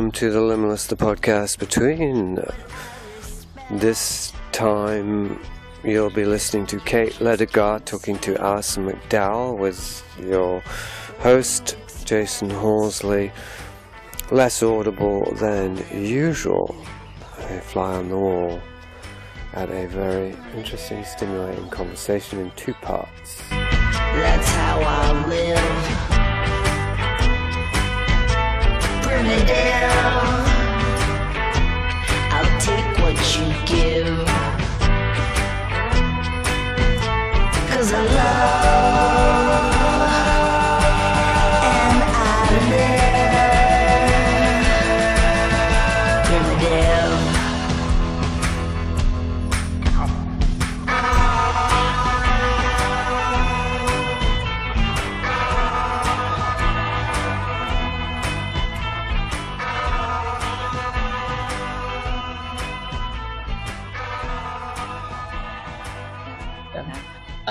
Welcome to the Liminalist, the podcast. Between uh, this time, you'll be listening to Kate Ledogar talking to Alison McDowell with your host, Jason Horsley. Less audible than usual. A fly on the wall at a very interesting, stimulating conversation in two parts. That's how I live. Primitive. I'll take what you give. Cause I love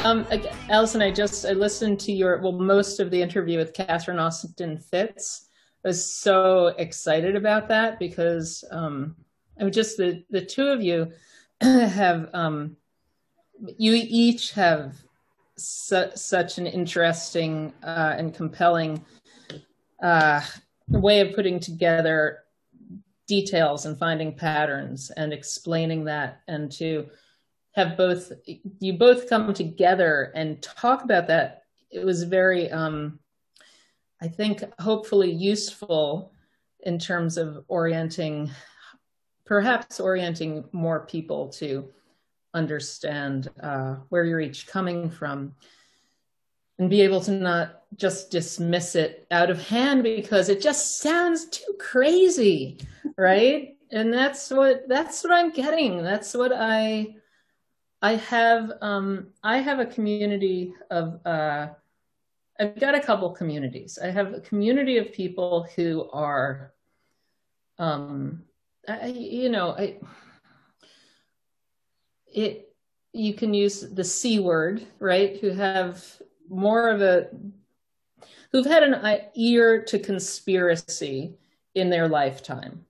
Um, Alison, I just I listened to your well most of the interview with Catherine Austin Fitts. I was so excited about that because um, I mean, just the the two of you have um, you each have su- such an interesting uh, and compelling uh, way of putting together details and finding patterns and explaining that and to have both you both come together and talk about that. It was very um i think hopefully useful in terms of orienting perhaps orienting more people to understand uh, where you're each coming from and be able to not just dismiss it out of hand because it just sounds too crazy right? And that's what that's what i'm getting. That's what i I have um, I have a community of uh, I've got a couple communities. I have a community of people who are, um, I, you know, I, it you can use the c word, right? Who have more of a who've had an ear to conspiracy in their lifetime.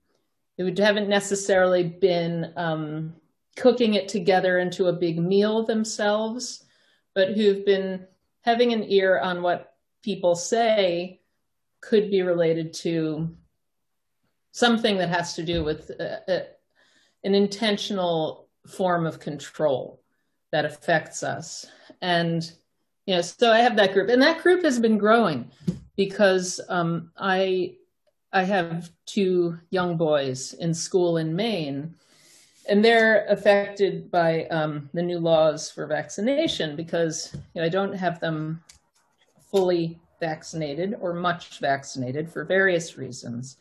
Who haven't necessarily been um, cooking it together into a big meal themselves, but who've been having an ear on what people say could be related to something that has to do with uh, uh, an intentional form of control that affects us. And, you know, so I have that group, and that group has been growing because um, I, I have two young boys in school in Maine and they're affected by um, the new laws for vaccination because you know, I don't have them fully vaccinated or much vaccinated for various reasons.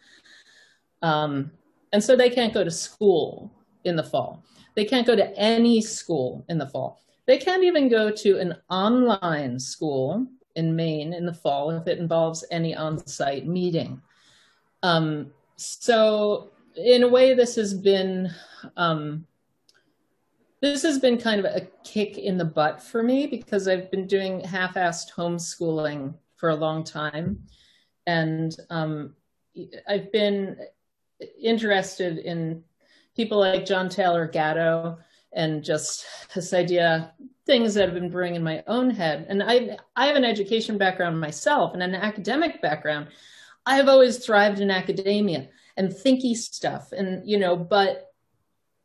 Um, and so they can't go to school in the fall. They can't go to any school in the fall. They can't even go to an online school in Maine in the fall if it involves any on site meeting. Um, so in a way, this has been um, this has been kind of a kick in the butt for me because I've been doing half-assed homeschooling for a long time, and um, I've been interested in people like John Taylor Gatto and just this idea things that have been brewing in my own head. And i i have an education background myself and an academic background. I have always thrived in academia and thinky stuff and you know but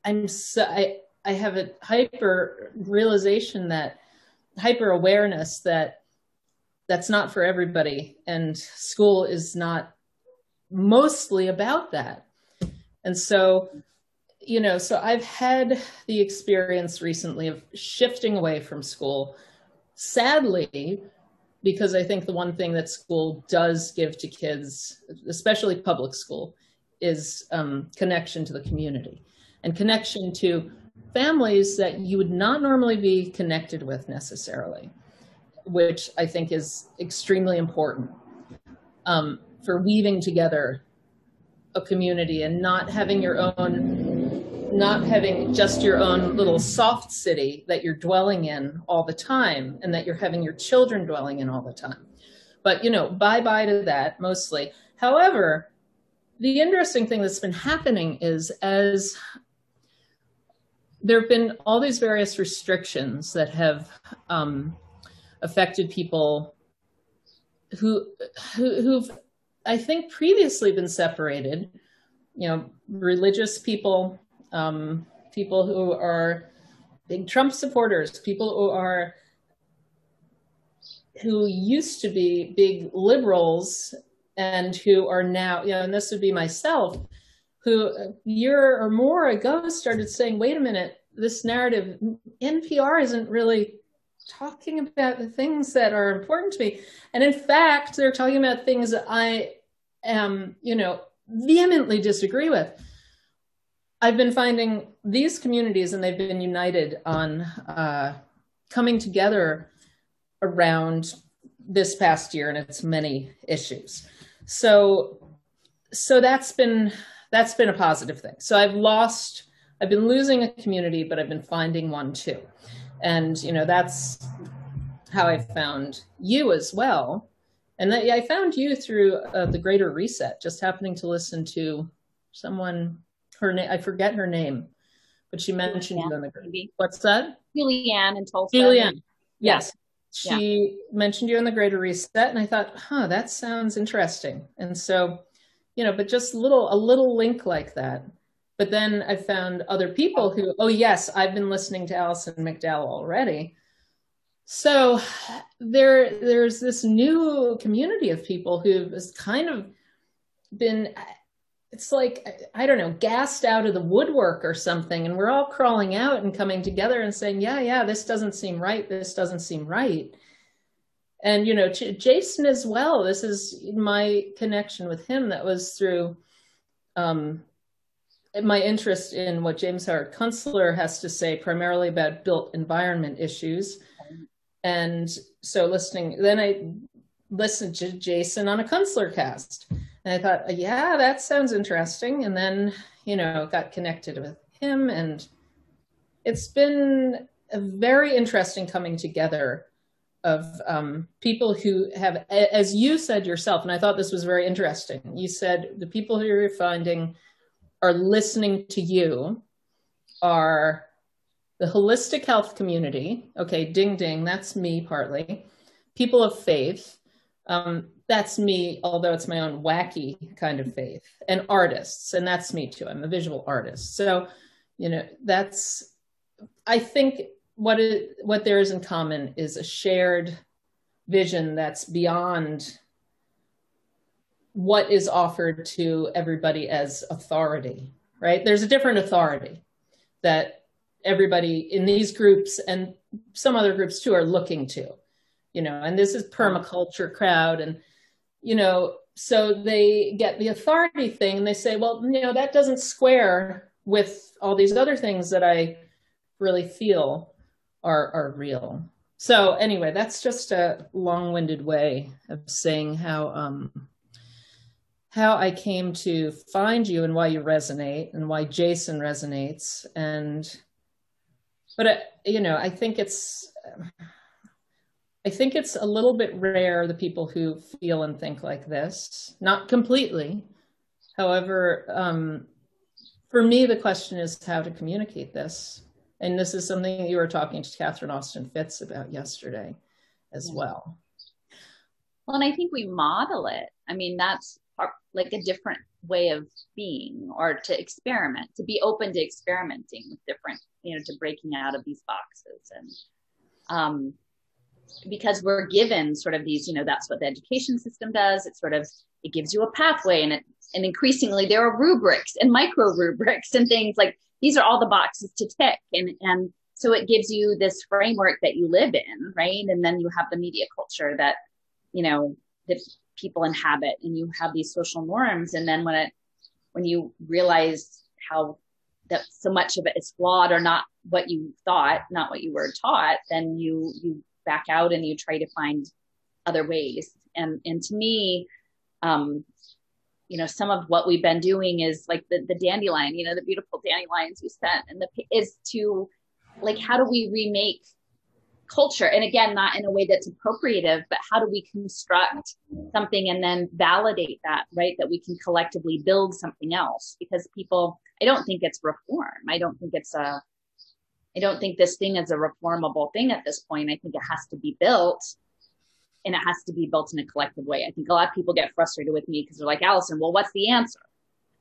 i'm so i i have a hyper realization that hyper awareness that that's not for everybody and school is not mostly about that. And so you know so i've had the experience recently of shifting away from school sadly because i think the one thing that school does give to kids especially public school is um, connection to the community and connection to families that you would not normally be connected with necessarily, which I think is extremely important um, for weaving together a community and not having your own, not having just your own little soft city that you're dwelling in all the time and that you're having your children dwelling in all the time but you know, bye bye to that mostly. However, the interesting thing that's been happening is as there have been all these various restrictions that have um, affected people who, who who've I think previously been separated. You know, religious people, um, people who are big Trump supporters, people who are who used to be big liberals and who are now, you know, and this would be myself, who a year or more ago started saying, wait a minute, this narrative, NPR isn't really talking about the things that are important to me. And in fact, they're talking about things that I am, you know, vehemently disagree with. I've been finding these communities, and they've been united on uh, coming together around this past year and its many issues. So, so that's been that's been a positive thing. So I've lost, I've been losing a community, but I've been finding one too, and you know that's how I found you as well. And that, yeah, I found you through uh, the Greater Reset, just happening to listen to someone. Her name, I forget her name, but she mentioned Julianne, you on the. maybe. What's that? Julianne and Tulsa. Julianne. Yeah. Yes. She mentioned you in the Greater Reset, and I thought, huh, that sounds interesting. And so, you know, but just little a little link like that. But then I found other people who, oh yes, I've been listening to Alison McDowell already. So there there's this new community of people who has kind of been it's like I don't know, gassed out of the woodwork or something, and we're all crawling out and coming together and saying, "Yeah, yeah, this doesn't seem right. This doesn't seem right." And you know, Jason as well. This is my connection with him. That was through um, my interest in what James Howard Kunstler has to say, primarily about built environment issues. And so, listening, then I listened to Jason on a Kunstler cast. And I thought, yeah, that sounds interesting. And then, you know, got connected with him. And it's been a very interesting coming together of um, people who have, as you said yourself, and I thought this was very interesting. You said the people who you're finding are listening to you are the holistic health community. Okay, ding ding, that's me partly. People of faith, um, that's me, although it's my own wacky kind of faith, and artists, and that's me too. I'm a visual artist, so you know that's. I think what what there is in common is a shared vision that's beyond what is offered to everybody as authority. Right? There's a different authority that everybody in these groups and some other groups too are looking to you know and this is permaculture crowd and you know so they get the authority thing and they say well you know that doesn't square with all these other things that i really feel are are real. So anyway that's just a long-winded way of saying how um how i came to find you and why you resonate and why jason resonates. And but uh, you know i think it's i think it's a little bit rare the people who feel and think like this. Not completely. However um, for me the question is how to communicate this and this is something you were talking to catherine austin fitts about yesterday as Yeah. well Well, and I think we model it. I mean, that's our, like a different way of being or to experiment, to be open to experimenting with different, you know, to breaking out of these boxes. And um, because we're given sort of these, you know, that's what the education system does. It sort of, it gives you a pathway and it, and increasingly there are rubrics and micro rubrics and things like these are all the boxes to tick. And, and so it gives you this framework that you live in, right? And then you have the media culture that, you know, that people inhabit and you have these social norms. And then when it, when you realize how that so much of it is flawed or not what you thought, not what you were taught, then you, you back out and you try to find other ways. And, and to me, um, you know, some of what we've been doing is like the, the dandelion, you know, the beautiful dandelions we sent and the, is to like, how do we remake culture? And again not in a way that's appropriative but how do we construct something and then validate that right that we can collectively build something else? Because people i don't think it's reform. I don't think it's a i don't think this thing is a reformable thing at this point. I think it has to be built and it has to be built in a collective way i think a lot of people get frustrated with me because they're like alison well what's the answer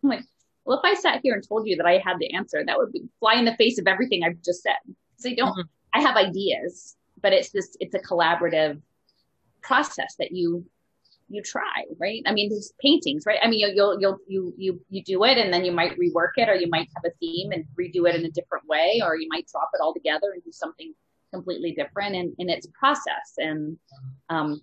i'm like well if i sat here and told you that i had the answer that would be fly in the face of everything i've just said so i don't mm-hmm. I have ideas, but it's this it's a collaborative process that you you try, right? I mean, there's paintings, right? I mean, you'll, you'll, you'll, you, you, you do it and then you might rework it or you might have a theme and redo it in a different way, or you might drop it all together and do something completely different and in its process. And, um,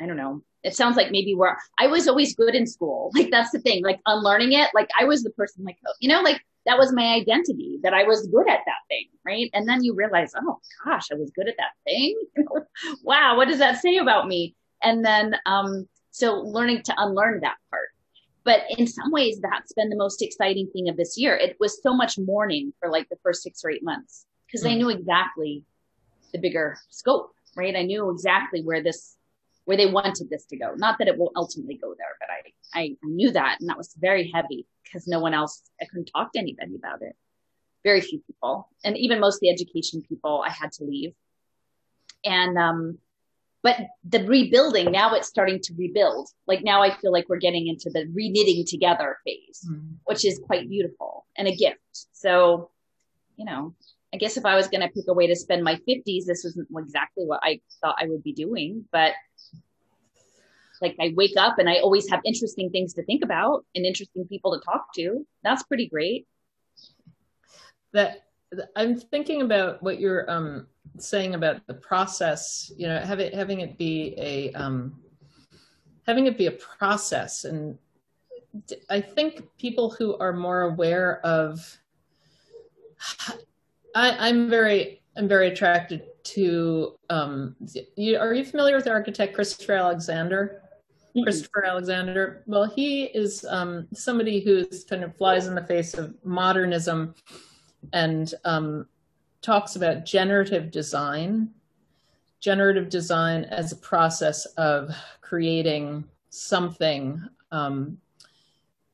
I don't know. It sounds like maybe we're, I was always good in school. Like that's the thing, like unlearning it. Like I was the person like, you know, like that was my identity that I was good at that thing, right? And then you realize, oh gosh, I was good at that thing. wow, what does that say about me? And then, um, so learning to unlearn that part. But in some ways, that's been the most exciting thing of this year. It was so much mourning for like the first six or eight months because mm. I knew exactly the bigger scope, right? I knew exactly where this, where they wanted this to go. Not that it will ultimately go there, but I, I knew that, and that was very heavy because no one else, I couldn't talk to anybody about it. Very few people. And even most of the education people, I had to leave. And, um, but the rebuilding, now it's starting to rebuild. Like now I feel like we're getting into the re-knitting together phase, mm-hmm. which is quite beautiful and a gift. So, you know, I guess if I was going to pick a way to spend my 50s, this wasn't exactly what I thought I would be doing, but like I wake up and I always have interesting things to think about and interesting people to talk to. That's pretty great. That I'm thinking about what you're um, saying about the process. You know, have it, having it be a um, having it be a process, and I think people who are more aware of. I, I'm very I'm very attracted to. Um, you, are you familiar with the architect Christopher Alexander? Christopher Alexander. Well, he is um, somebody who's kind of flies in the face of modernism and um, talks about generative design. Generative design as a process of creating something um,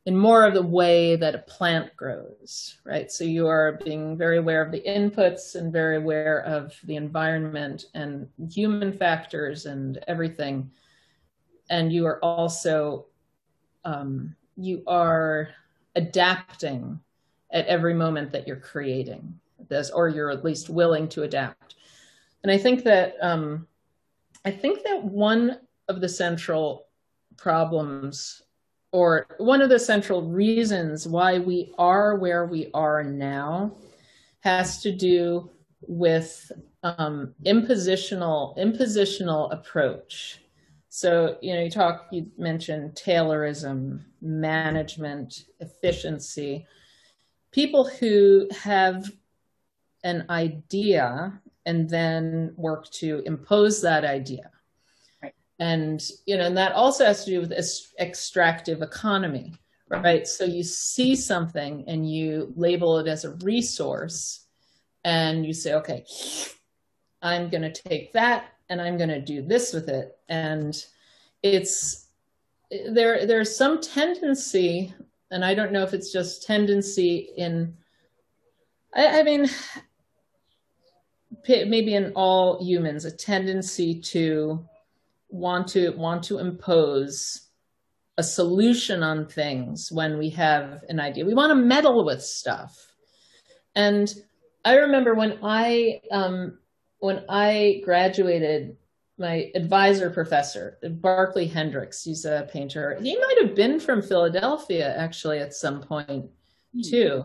in more of the way that a plant grows, right? So you are being very aware of the inputs and very aware of the environment and human factors and everything and you are also um, you are adapting at every moment that you're creating this or you're at least willing to adapt and i think that um, i think that one of the central problems or one of the central reasons why we are where we are now has to do with um, impositional impositional approach so, you know, you talk, you mentioned Taylorism, management, efficiency. People who have an idea and then work to impose that idea. And, you know, and that also has to do with extractive economy, right? So you see something and you label it as a resource and you say, okay, I'm going to take that and I'm going to do this with it. And it's there. There's some tendency, and I don't know if it's just tendency in. I, I mean, maybe in all humans, a tendency to want to want to impose a solution on things when we have an idea. We want to meddle with stuff, and I remember when I um, when I graduated, my advisor professor, Barkley Hendricks, he's a painter. He might have been from Philadelphia actually at some point mm-hmm. too,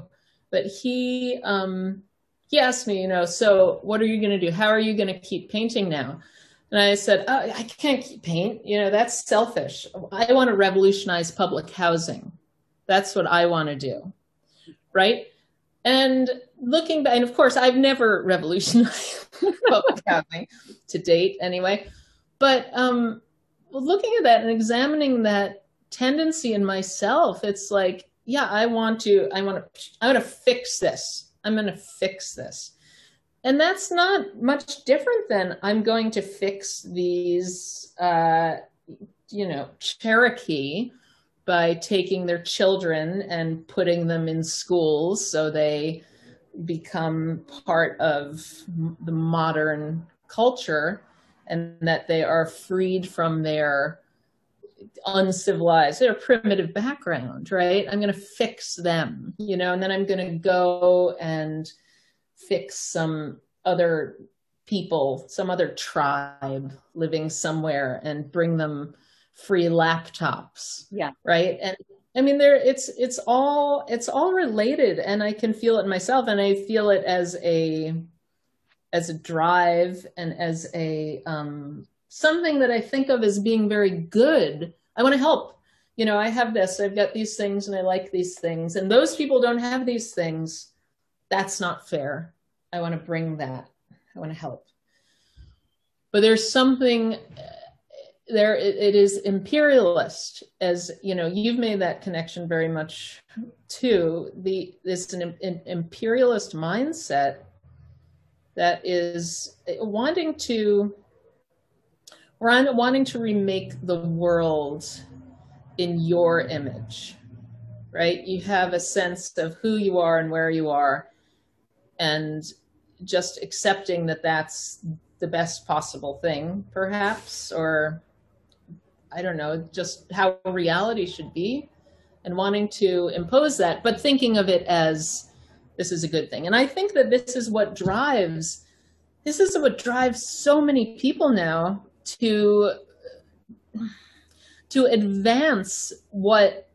but he um, he asked me, you know, so what are you going to do? How are you going to keep painting now? And I said, oh, I can't keep paint. You know, that's selfish. I want to revolutionize public housing. That's what I want to do. Right. And looking back, and of course, I've never revolutionized public housing to date, anyway. But um, looking at that and examining that tendency in myself, it's like, yeah, I want to, I want to, I want to fix this. I'm going to fix this. And that's not much different than I'm going to fix these, uh, you know, Cherokee by taking their children and putting them in schools so they become part of the modern culture and that they are freed from their uncivilized, their primitive background, right? I'm going to fix them, you know, and then I'm going to go and fix some other people, some other tribe living somewhere and bring them free laptops. Yeah. Right. And I mean there it's it's all it's all related and I can feel it myself and I feel it as a as a drive and as a um something that I think of as being very good. I want to help. You know, I have this, I've got these things and I like these things and those people don't have these things. That's not fair. I want to bring that. I want to help. But there's something uh, there it, it is imperialist as you know you've made that connection very much too the this an, an imperialist mindset that is uh, wanting to wanting to remake the world in your image right you have a sense of who you are and where you are and just accepting that that's the best possible thing perhaps or I don't know, just how reality should be and wanting to impose that, but thinking of it as this is a good thing. And I think that this is what drives this is what drives so many people now to to advance what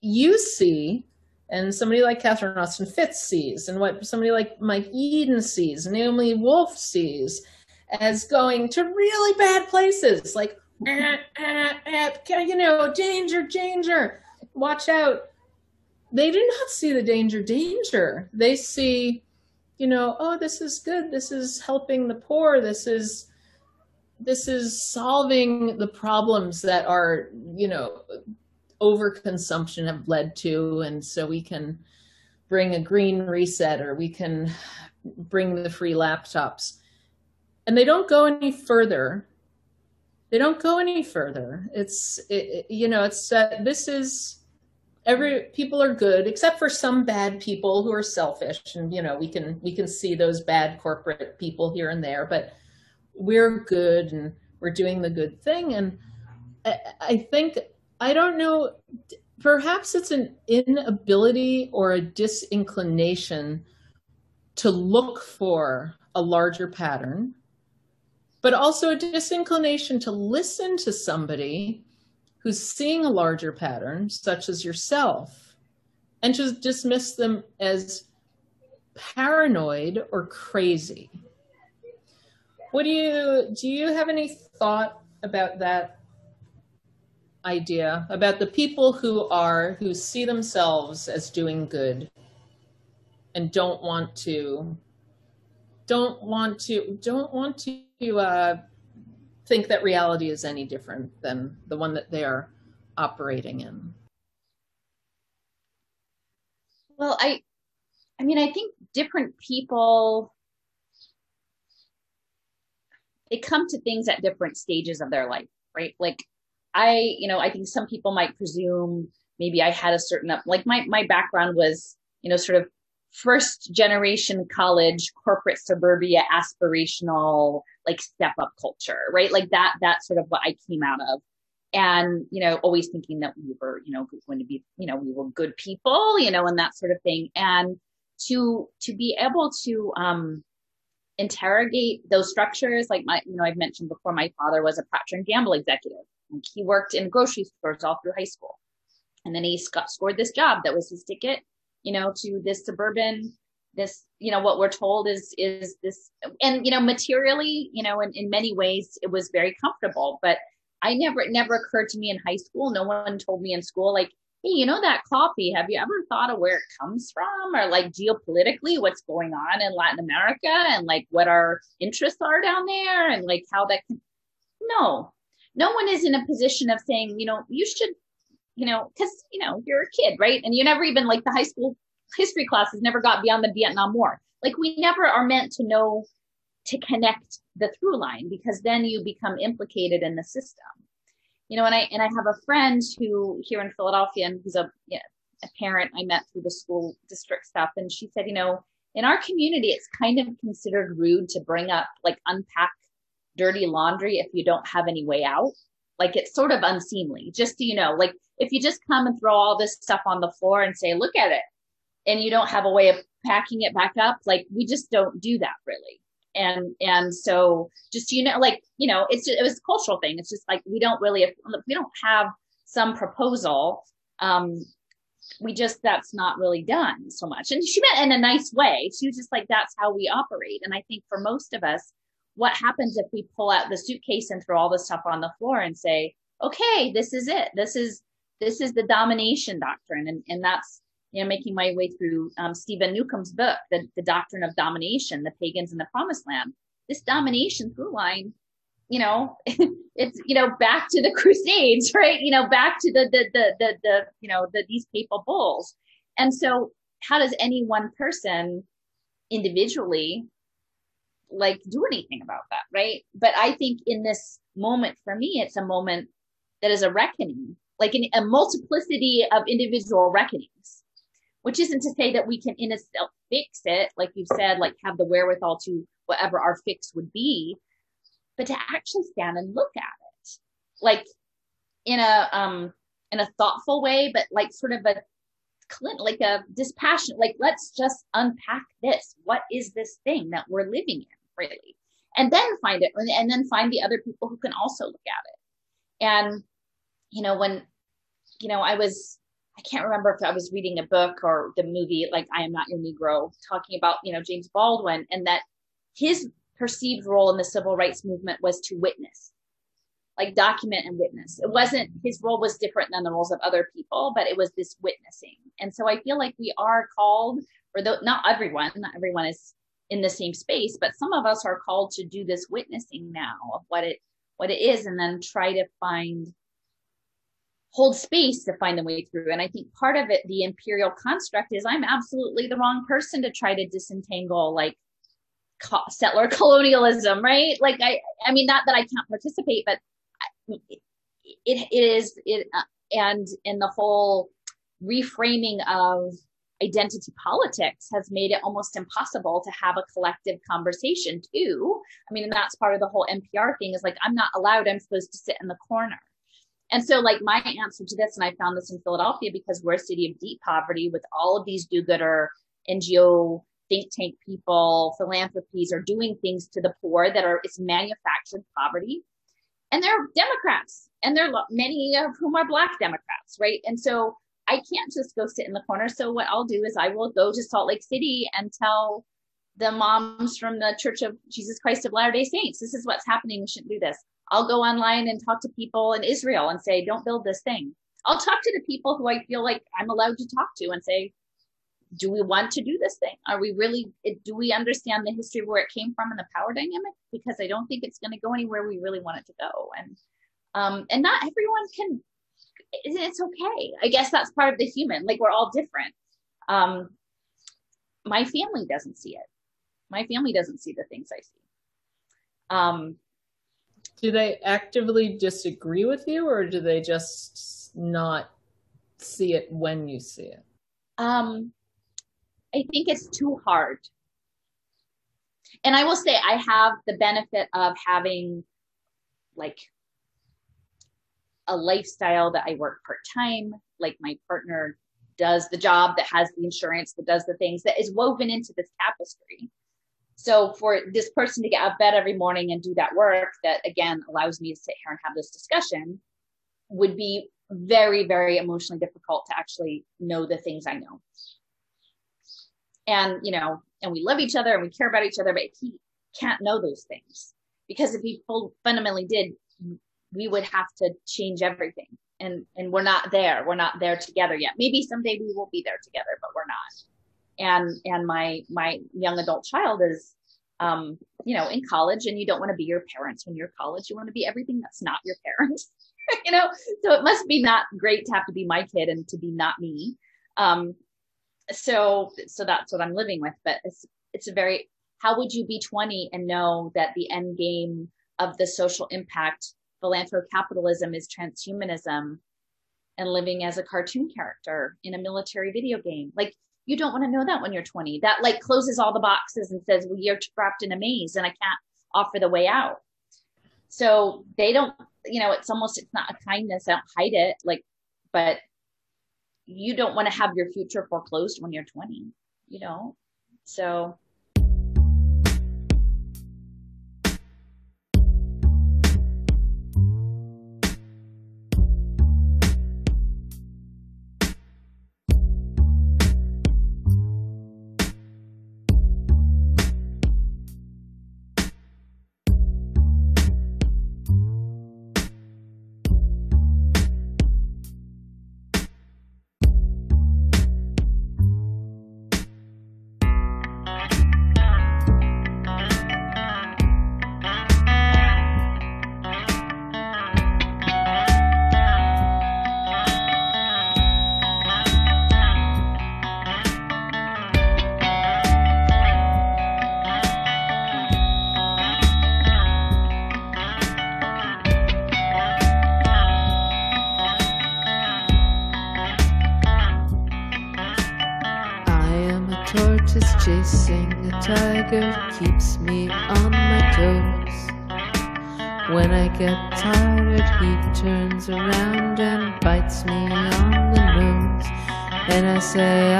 you see and somebody like Catherine Austin Fitts sees and what somebody like Mike Yeadon sees, Naomi Wolf sees as going to really bad places like ah, ah, ah, you know, danger, danger, watch out. They do not see the danger, danger. They see, you know, oh, this is good. This is helping the poor. This is, this is solving the problems that are, you know, overconsumption have led to. And so we can bring a green reset or we can bring the free laptops. And they don't go any further they don't go any further. It's it, you know it's uh, this is every people are good except for some bad people who are selfish and you know we can we can see those bad corporate people here and there but we're good and we're doing the good thing and I, I think I don't know perhaps it's an inability or a disinclination to look for a larger pattern but also a disinclination to listen to somebody who's seeing a larger pattern, such as yourself, and to dismiss them as paranoid or crazy. What do you do you have any thought about that idea about the people who are who see themselves as doing good and don't want to don't want to don't want to uh, think that reality is any different than the one that they are operating in? Well, I, I mean, I think different people they come to things at different stages of their life, right? Like I, you know, I think some people might presume maybe I had a certain up, like my my background was, you know, sort of first generation college corporate suburbia aspirational like step up culture right? Like that that's sort of what i came out of. And you know always thinking that we were you know going to be you know we were good people you know and that sort of thing. And to to be able to um interrogate those structures like my you know i've mentioned before my father was a procter and gamble executive he worked in grocery stores all through high school. And then he got, scored this job that was his ticket you know, to this suburban, this, you know, what we're told is, is this, and, you know, materially, you know, in, in many ways, it was very comfortable, but I never, it never occurred to me in high school. No one told me in school, like, hey, you know that coffee, have you ever thought of where it comes from? Or like geopolitically what's going on in Latin America? And like what our interests are down there? And like how that can... no. No one is in a position of saying, you know, you should you know, because, you know, you're a kid, right? And you never even like the high school history classes never got beyond the Vietnam War. like we never are meant to know to connect the through line because then you become implicated in the system. You know, and I and I have a friend who here in Philadelphia and who's a a parent I met through the school district stuff, and she said, you know, in our community, it's kind of considered rude to bring up like unpack dirty laundry if you don't have any way out. Like it's sort of unseemly. Just so you know, like if you just come and throw all this stuff on the floor and say, look at it, and you don't have a way of packing it back up, like we just don't do that really. And and so just you know like you know it's just, it was a cultural thing. It's just like we don't really we don't have some proposal. Um we just that's not really done so much. And she meant in a nice way. She was just like that's how we operate. And i think for most of us what happens if we pull out the suitcase and throw all the stuff on the floor and say okay this is it this is this is the domination doctrine and and that's you know, making my way through um, Steven Newcomb's book, the, the Doctrine of Domination, the Pagans in the Promised Land. This domination through line, you know, it's you know back to the Crusades, right? You know, back to the the the the, the you know the these papal bulls. And so, how does any one person individually like do anything about that, right? But I think in this moment for me, it's a moment that is a reckoning, like an, a multiplicity of individual reckonings which isn't to say that we can in itself fix it, like you've said, like have the wherewithal to whatever our fix would be, but to actually stand and look at it, like in a um in a thoughtful way, but like sort of a Clint, like a dispassionate, like let's just unpack this. What is this thing that we're living in, really? And then find it, and then find the other people who can also look at it. And you know, when you know, I was I can't remember if I was reading a book or the movie, like I Am Not Your Negro, talking about, you know, James Baldwin and that his perceived role in the civil rights movement was to witness, like document and witness. It wasn't, his role was different than the roles of other people, but it was this witnessing. And so I feel like we are called, or though not everyone, not everyone is in the same space, but some of us are called to do this witnessing now of what it, what it is, and then try to find hold space to find the way through. And I think part of it, the imperial construct is I'm absolutely the wrong person to try to disentangle like settler colonialism, right? Like I, I mean, not that I can't participate, but it, it is, it, uh, and in the whole reframing of identity politics has made it almost impossible to have a collective conversation too. I mean, and that's part of the whole NPR thing is like, I'm not allowed, I'm supposed to sit in the corner. And so, like, my answer to this, and I found this in Philadelphia because we're a city of deep poverty with all of these do gooder NGO think tank people, philanthropies are doing things to the poor that are, it's manufactured poverty. And they're Democrats, and they're many of whom are Black Democrats, right? And so I can't just go sit in the corner. So what I'll do is I will go to Salt Lake City and tell the moms from the Church of Jesus Christ of Latter day Saints, this is what's happening. We shouldn't do this. I'll go online and talk to people in Israel and say, don't build this thing. I'll talk to the people who I feel like I'm allowed to talk to and say, do we want to do this thing? Are we really, do we understand the history of where it came from and the power dynamic? Because I don't think it's going to go anywhere we really want it to go. And, um, and not everyone can, it's okay. I guess that's part of the human. Like we're all different. Um, my family doesn't see it. My family doesn't see the things I see. Um, do they actively disagree with you or do they just not see it when you see it? Um, I think it's too hard. And I will say I have the benefit of having like a lifestyle that I work part time. Like my partner does the job that has the insurance, that does the things that is woven into this tapestry. So for this person to get out of bed every morning and do that work that again allows me to sit here and have this discussion would be very, very emotionally difficult to actually know the things I know. And, you know, and we love each other and we care about each other, but he can't know those things because if he fundamentally did, we would have to change everything. And, and we're not there. We're not there together yet. Maybe someday we will be there together, but we're not and and my my young adult child is um you know in college and you don't want to be your parents when you're college you want to be everything that's not your parents you know so it must be not great to have to be my kid and to be not me um so so that's what i'm living with but it's it's a very how would you be 20 and know that the end game of the social impact philanthrocapitalism is transhumanism and living as a cartoon character in a military video game. Like you don't want to know that when you're 20 that like closes all the boxes and says well you're trapped in a maze and i can't offer the way out. So they don't you know it's almost it's not a kindness i don't hide it like but you don't want to have your future foreclosed when you're 20 you know? So say,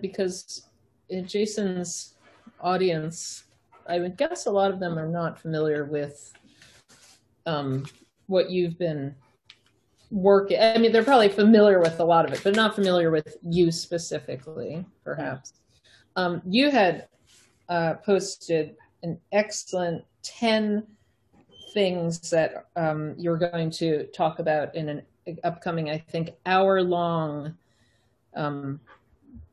because Jason's audience, I would guess a lot of them are not familiar with um, what you've been working. I mean, they're probably familiar with a lot of it, but not familiar with you specifically, perhaps. Um, you had uh, posted an excellent 10 things that um, you're going to talk about in an upcoming, I think, hour long um,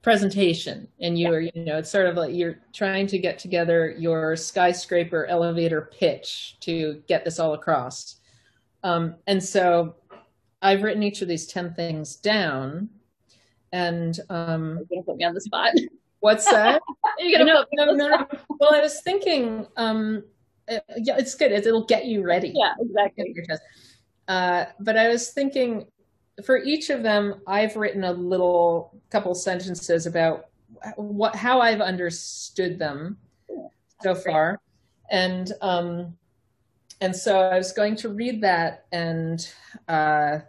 presentation and you're you know it's sort of like you're trying to get together your skyscraper elevator pitch to get this all across. Um, and so i've written each of these 10 things down and um, you're gonna put me on the spot. What's that? You're gonna no, put me on no, no, well i was thinking um, uh, yeah it's good. It'll get you ready. Yeah exactly. Uh, but I was thinking for each of them, I've written a little couple sentences about what how I've understood them so great. far, and um, and so I was going to read that, and uh,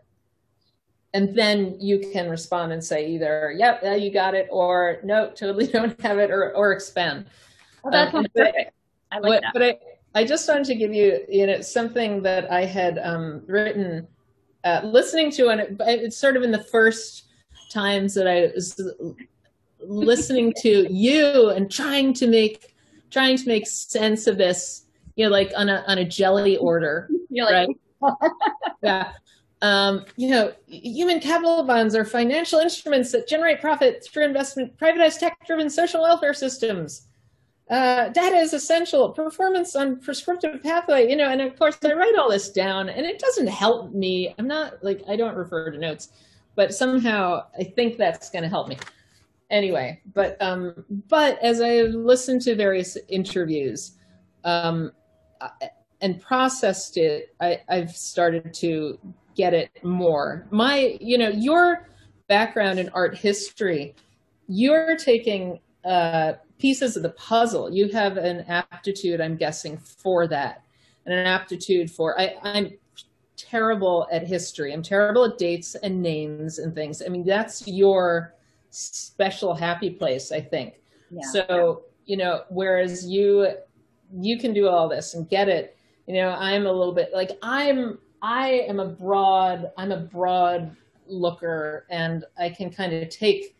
and then you can respond and say either "Yep, yeah, you got it," or "No, totally don't have it," or or expand. Well, that Um, but- perfect. I like What- that. But I, I just wanted to give you, you know, something that I had um, written, uh, listening to, it, it's sort of in the first times that I was listening to you and trying to make, trying to make sense of this, you know, like on a on a jelly order, You're like, right? yeah. Um, you know, human capital bonds are financial instruments that generate profit through investment, privatized tech-driven social welfare systems. Uh, data is essential. Performance on prescriptive pathway, you know, and of course I write all this down, and it doesn't help me. I'm not like I don't refer to notes, but somehow I think that's going to help me. Anyway, but um, but as I listened to various interviews, um, and processed it, I, I've started to get it more. My, you know, your background in art history, you're taking uh, pieces of the puzzle. You have an aptitude, I'm guessing, for that, and an aptitude for. I, I'm terrible at history. I'm terrible at dates and names and things. I mean, that's your special happy place, I think. yeah. So, you know, whereas you you can do all this and get it, you know, I'm a little bit like I'm I am a broad I'm a broad looker and I can kind of take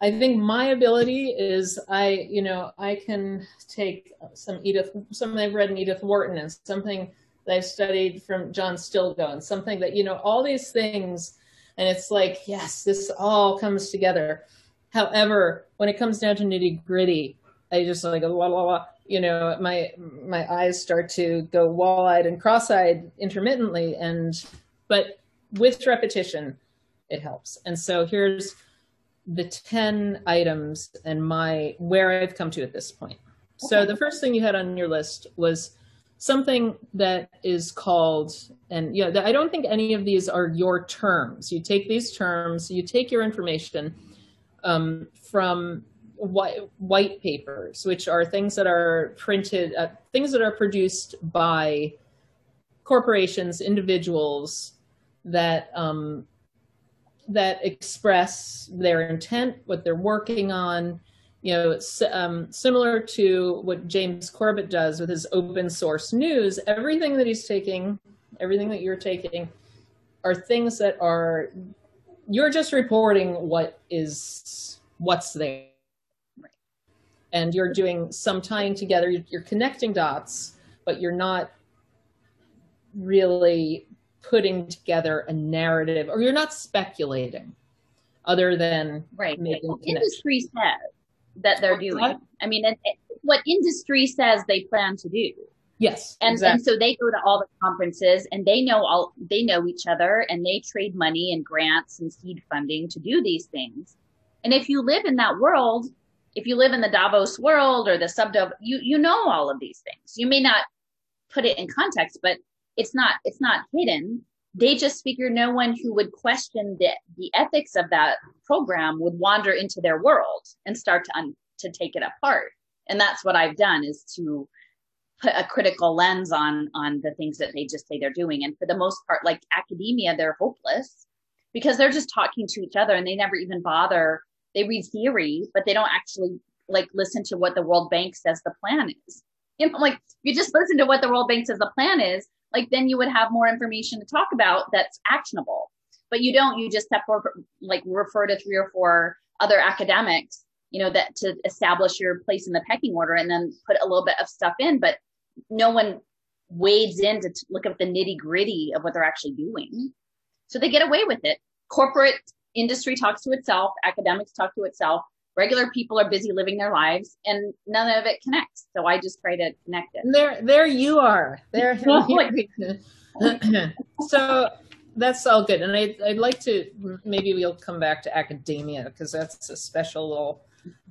I think my ability is I, you know, I can take some Edith something I've read in Edith Wharton and something that I've studied from John Stilgoe and something that, you know, all these things and it's like, yes, this all comes together. However, when it comes down to nitty gritty, I just like la la la. You know, my my eyes start to go wall eyed and cross eyed intermittently, and but with repetition, it helps. And so here's the ten items and my where I've come to at this point. So the first thing you had on your list was something that is called and yeah i don't think any of these are your terms you take these terms you take your information um, from white, white papers which are things that are printed uh, things that are produced by corporations individuals that um, that express their intent what they're working on you know, um, similar to what James Corbett does with his open source news, everything that he's taking, everything that you're taking, are things that are you're just reporting what is what's there, right. and you're doing some tying together. You're connecting dots, but you're not really putting together a narrative, or you're not speculating, other than right. making industry says that they're doing. that? I mean, and, and what industry says they plan to do. Yes, and exactly. and so they go to all the conferences and they know all they know each other and they trade money and grants and seed funding to do these things and if you live in that world if you live in the davos world or the subdov you you know all of these things you may not put it in context but it's not it's not hidden. They just figure no one who would question the the ethics of that program would wander into their world and start to un, to take it apart. And that's what i've done is to put a critical lens on on the things that they just say they're doing. And for the most part like academia they're hopeless because they're just talking to each other and they never even bother. They read theory but they don't actually like listen to what the world bank says the plan is. You know like you just listen to what the world bank says the plan is like then you would have more information to talk about that's actionable but you don't you just have to like refer to three or four other academics you know that to establish your place in the pecking order and then put a little bit of stuff in but no one wades in to look at the nitty gritty of what they're actually doing. So they get away with it. Corporate industry talks to itself, academics talk to itself, regular people are busy living their lives, and none of it connects. So I just try to connect it. there there you are. There. Like- so that's all good. And I, i'd like to maybe we'll come back to academia because that's a special little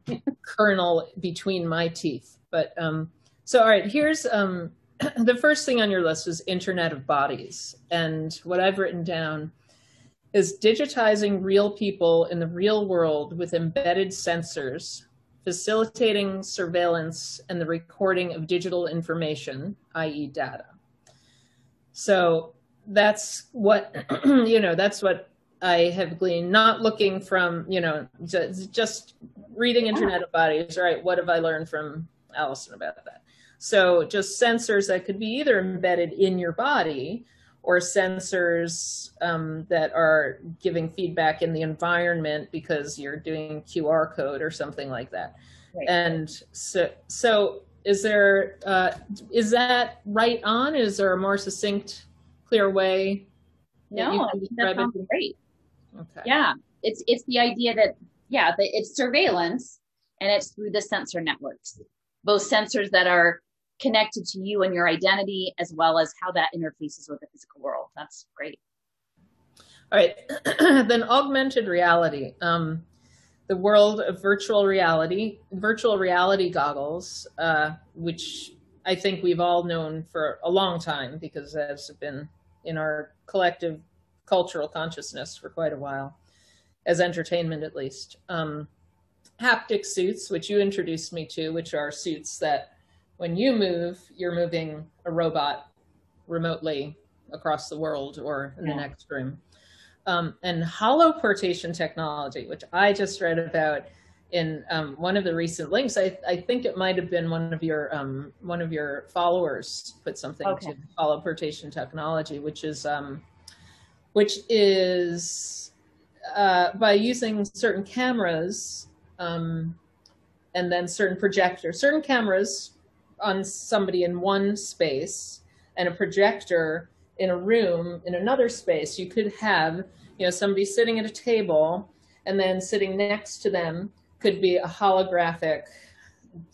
kernel between my teeth. But um so all right here's um the first thing on your list is internet of bodies. And what i've written down is digitizing real people in the real world with embedded sensors facilitating surveillance and the recording of digital information, i.e., data. So that's what you know. That's what I have gleaned. Not looking from you know just, reading Internet of Bodies. Right? What have I learned from Alison about that? So just sensors that could be either embedded in your body or sensors um, that are giving feedback in the environment because you're doing QR code or something like that. Right. And so, so is there uh, is that right on? Is there a more succinct, clear way? No, that sounds it? great. Okay. Yeah, it's it's the idea that yeah, it's surveillance and it's through the sensor networks, both sensors that are connected to you and your identity, as well as how that interfaces with the physical world. That's great. All right. then augmented reality. Um, the world of virtual reality, virtual reality goggles, uh, which I think we've all known for a long time because that's been in our collective cultural consciousness for quite a while, as entertainment at least. Um, haptic suits, which you introduced me to, which are suits that when you move, you're moving a robot remotely across the world or in Yeah. the next room. Um, and holoportation technology, which I just read about in um, one of the recent links. I, I think it might have been one of your um, one of your followers put something Okay. to holoportation technology, which is um, which is uh, by using certain cameras um, and then certain projectors, certain cameras on somebody in one space and a projector in a room in another space. You could have, you know, somebody sitting at a table and then sitting next to them could be a holographic,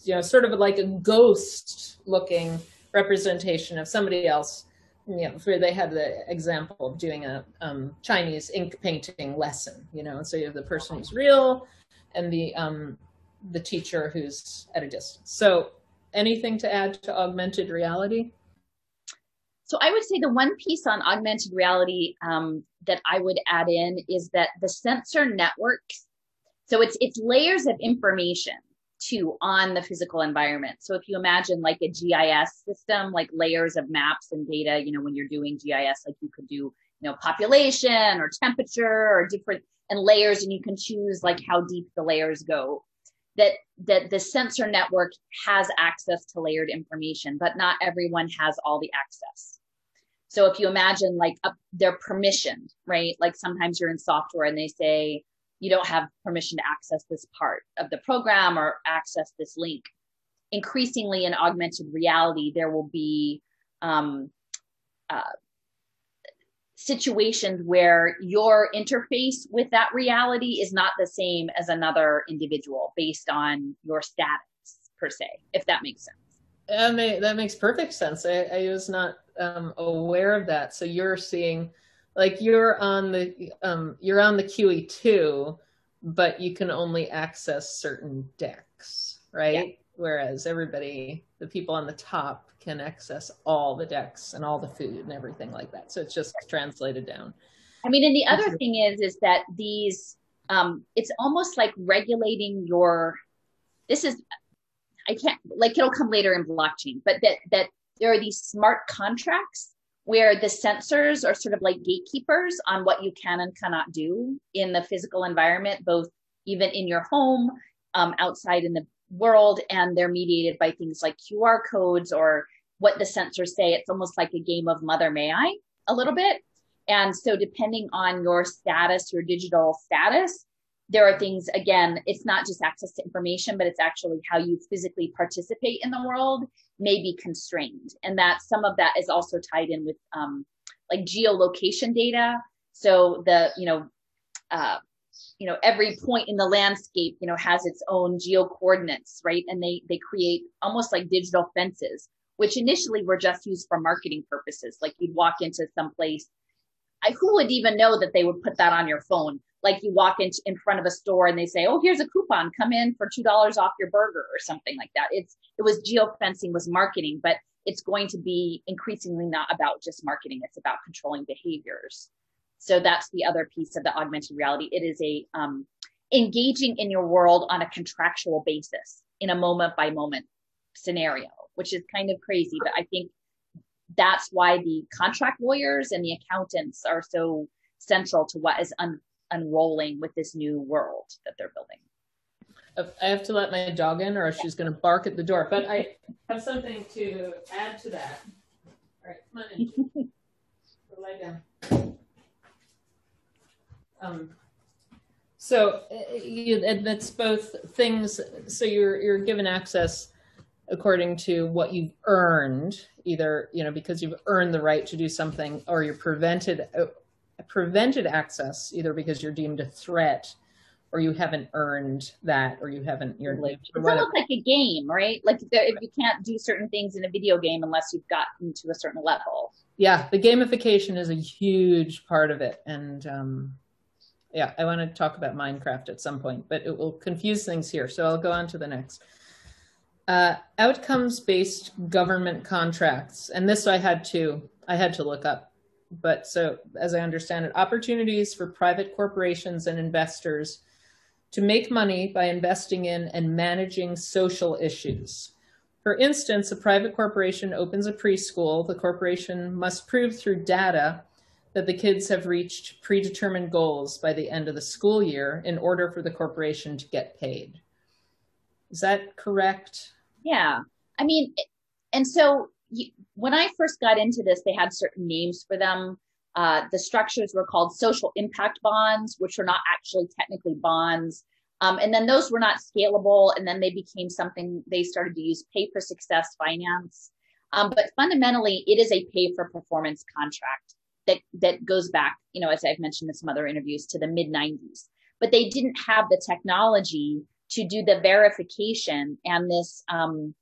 you know, sort of like a ghost looking representation of somebody else. You know, where they had the example of doing a um, Chinese ink painting lesson, you know, and so you have the person who's real and the um, the teacher who's at a distance. So, anything to add to augmented reality? So I would say the one piece on augmented reality um, that I would add in is that the sensor networks. So it's it's layers of information too on the physical environment. So if you imagine like a GIS system, like layers of maps and data, you know, when you're doing GIS, like you could do, you know, population or temperature or different and layers, and you can choose like how deep the layers go. That that the sensor network has access to layered information, but not everyone has all the access. So if you imagine like up, they're permissioned, right? Like sometimes you're in software and they say you don't have permission to access this part of the program or access this link. Increasingly in augmented reality, there will be um, uh, situations where your interface with that reality is not the same as another individual based on your status per se, if that makes sense. That, may, that makes perfect sense. I, I was not um, aware of that. So you're seeing, like you're on the um, you're on the QE2, but you can only access certain decks, right? Yeah. Whereas everybody, the people on the top, can access all the decks and all the food and everything like that. So it's just translated down. I mean, and the other thing is, is that these, um, it's almost like regulating your, this is, I can't, like it'll come later in blockchain, but that, that there are these smart contracts where the sensors are sort of like gatekeepers on what you can and cannot do in the physical environment, both even in your home, um, outside in the world, and they're mediated by things like QR codes or what the sensors say. It's almost like a game of mother may I a little bit. And so depending on your status, your digital status, there are things, again, it's not just access to information, but it's actually how you physically participate in the world may be constrained. And that some of that is also tied in with um, like geolocation data. So the, you know, uh, you know, every point in the landscape, you know, has its own geo coordinates, right? And they, they create almost like digital fences, which initially were just used for marketing purposes. Like you'd walk into some place I, who would even know that they would put that on your phone? Like you walk in, in front of a store and they say, "Oh, here's a coupon. Come in for two dollars off your burger" or something like that. It's it was geofencing was marketing, but it's going to be increasingly not about just marketing. It's about controlling behaviors. So that's the other piece of the augmented reality. It is a um, engaging in your world on a contractual basis in a moment by moment scenario, which is kind of crazy. But I think that's why the contract lawyers and the accountants are so central to what is un- unrolling with this new world that they're building. I have to let my dog in or she's going to bark at the door. But I have something to add to that. All right, come on in. Go lie down. Um, so uh, you, and that's both things. So you're you're given access according to what you've earned, either you know because you've earned the right to do something, or you're prevented uh, prevented access either because you're deemed a threat or you haven't earned that or you haven't you're It's almost like a game, right? Like if you can't do certain things in a video game unless you've gotten to a certain level. yeah the gamification is a huge part of it and um yeah i want to talk about minecraft at some point but it will confuse things here so i'll go on to the next uh, outcomes based government contracts and this i had to i had to look up but so as i understand it opportunities for private corporations and investors to make money by investing in and managing social issues for instance, a private corporation opens a preschool. The corporation must prove through data that the kids have reached predetermined goals by the end of the school year in order for the corporation to get paid. Is that correct? Yeah. I mean, and so you, when I first got into this, they had certain names for them. Uh, the structures were called social impact bonds, which were not actually technically bonds. Um, and then those were not scalable. And then they became something they started to use pay for success finance. Um, but fundamentally, it is a pay for performance contract that, that goes back, you know, as I've mentioned in some other interviews to the mid 90s. But they didn't have the technology to do the verification and this, um,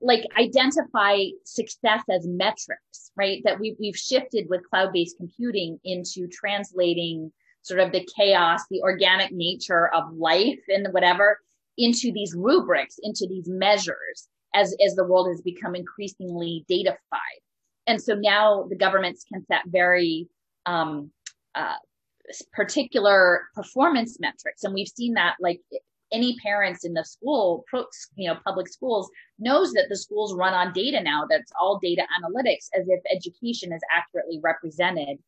like identify success as metrics, right? That we, we've shifted with cloud-based computing into translating sort of the chaos, the organic nature of life and whatever into these rubrics, into these measures as, as the world has become increasingly datafied. And so now the governments can set very, um, uh, particular performance metrics. And we've seen that like any parents in the school, you know, public schools knows that the schools run on data now. That's all data analytics as if education is accurately represented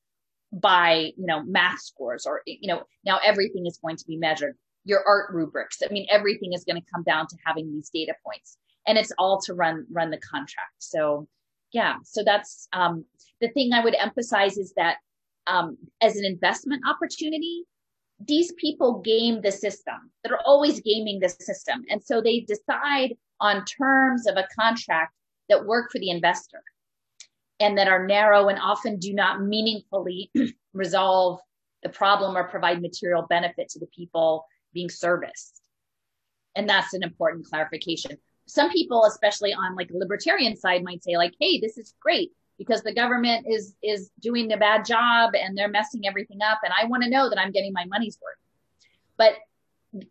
by, you know, math scores or, you know, now everything is going to be measured. Your art rubrics. I mean, everything is going to come down to having these data points and it's all to run, run the contract. So yeah, so that's, um, the thing I would emphasize is that, um, as an investment opportunity, these people game the system. They're always gaming the system. And so they decide on terms of a contract that work for the investor and that are narrow and often do not meaningfully resolve the problem or provide material benefit to the people being serviced. And that's an important clarification. Some people, especially on like libertarian side, might say like, Hey, this is great because the government is, is doing a bad job and they're messing everything up. And I want to know that I'm getting my money's worth. But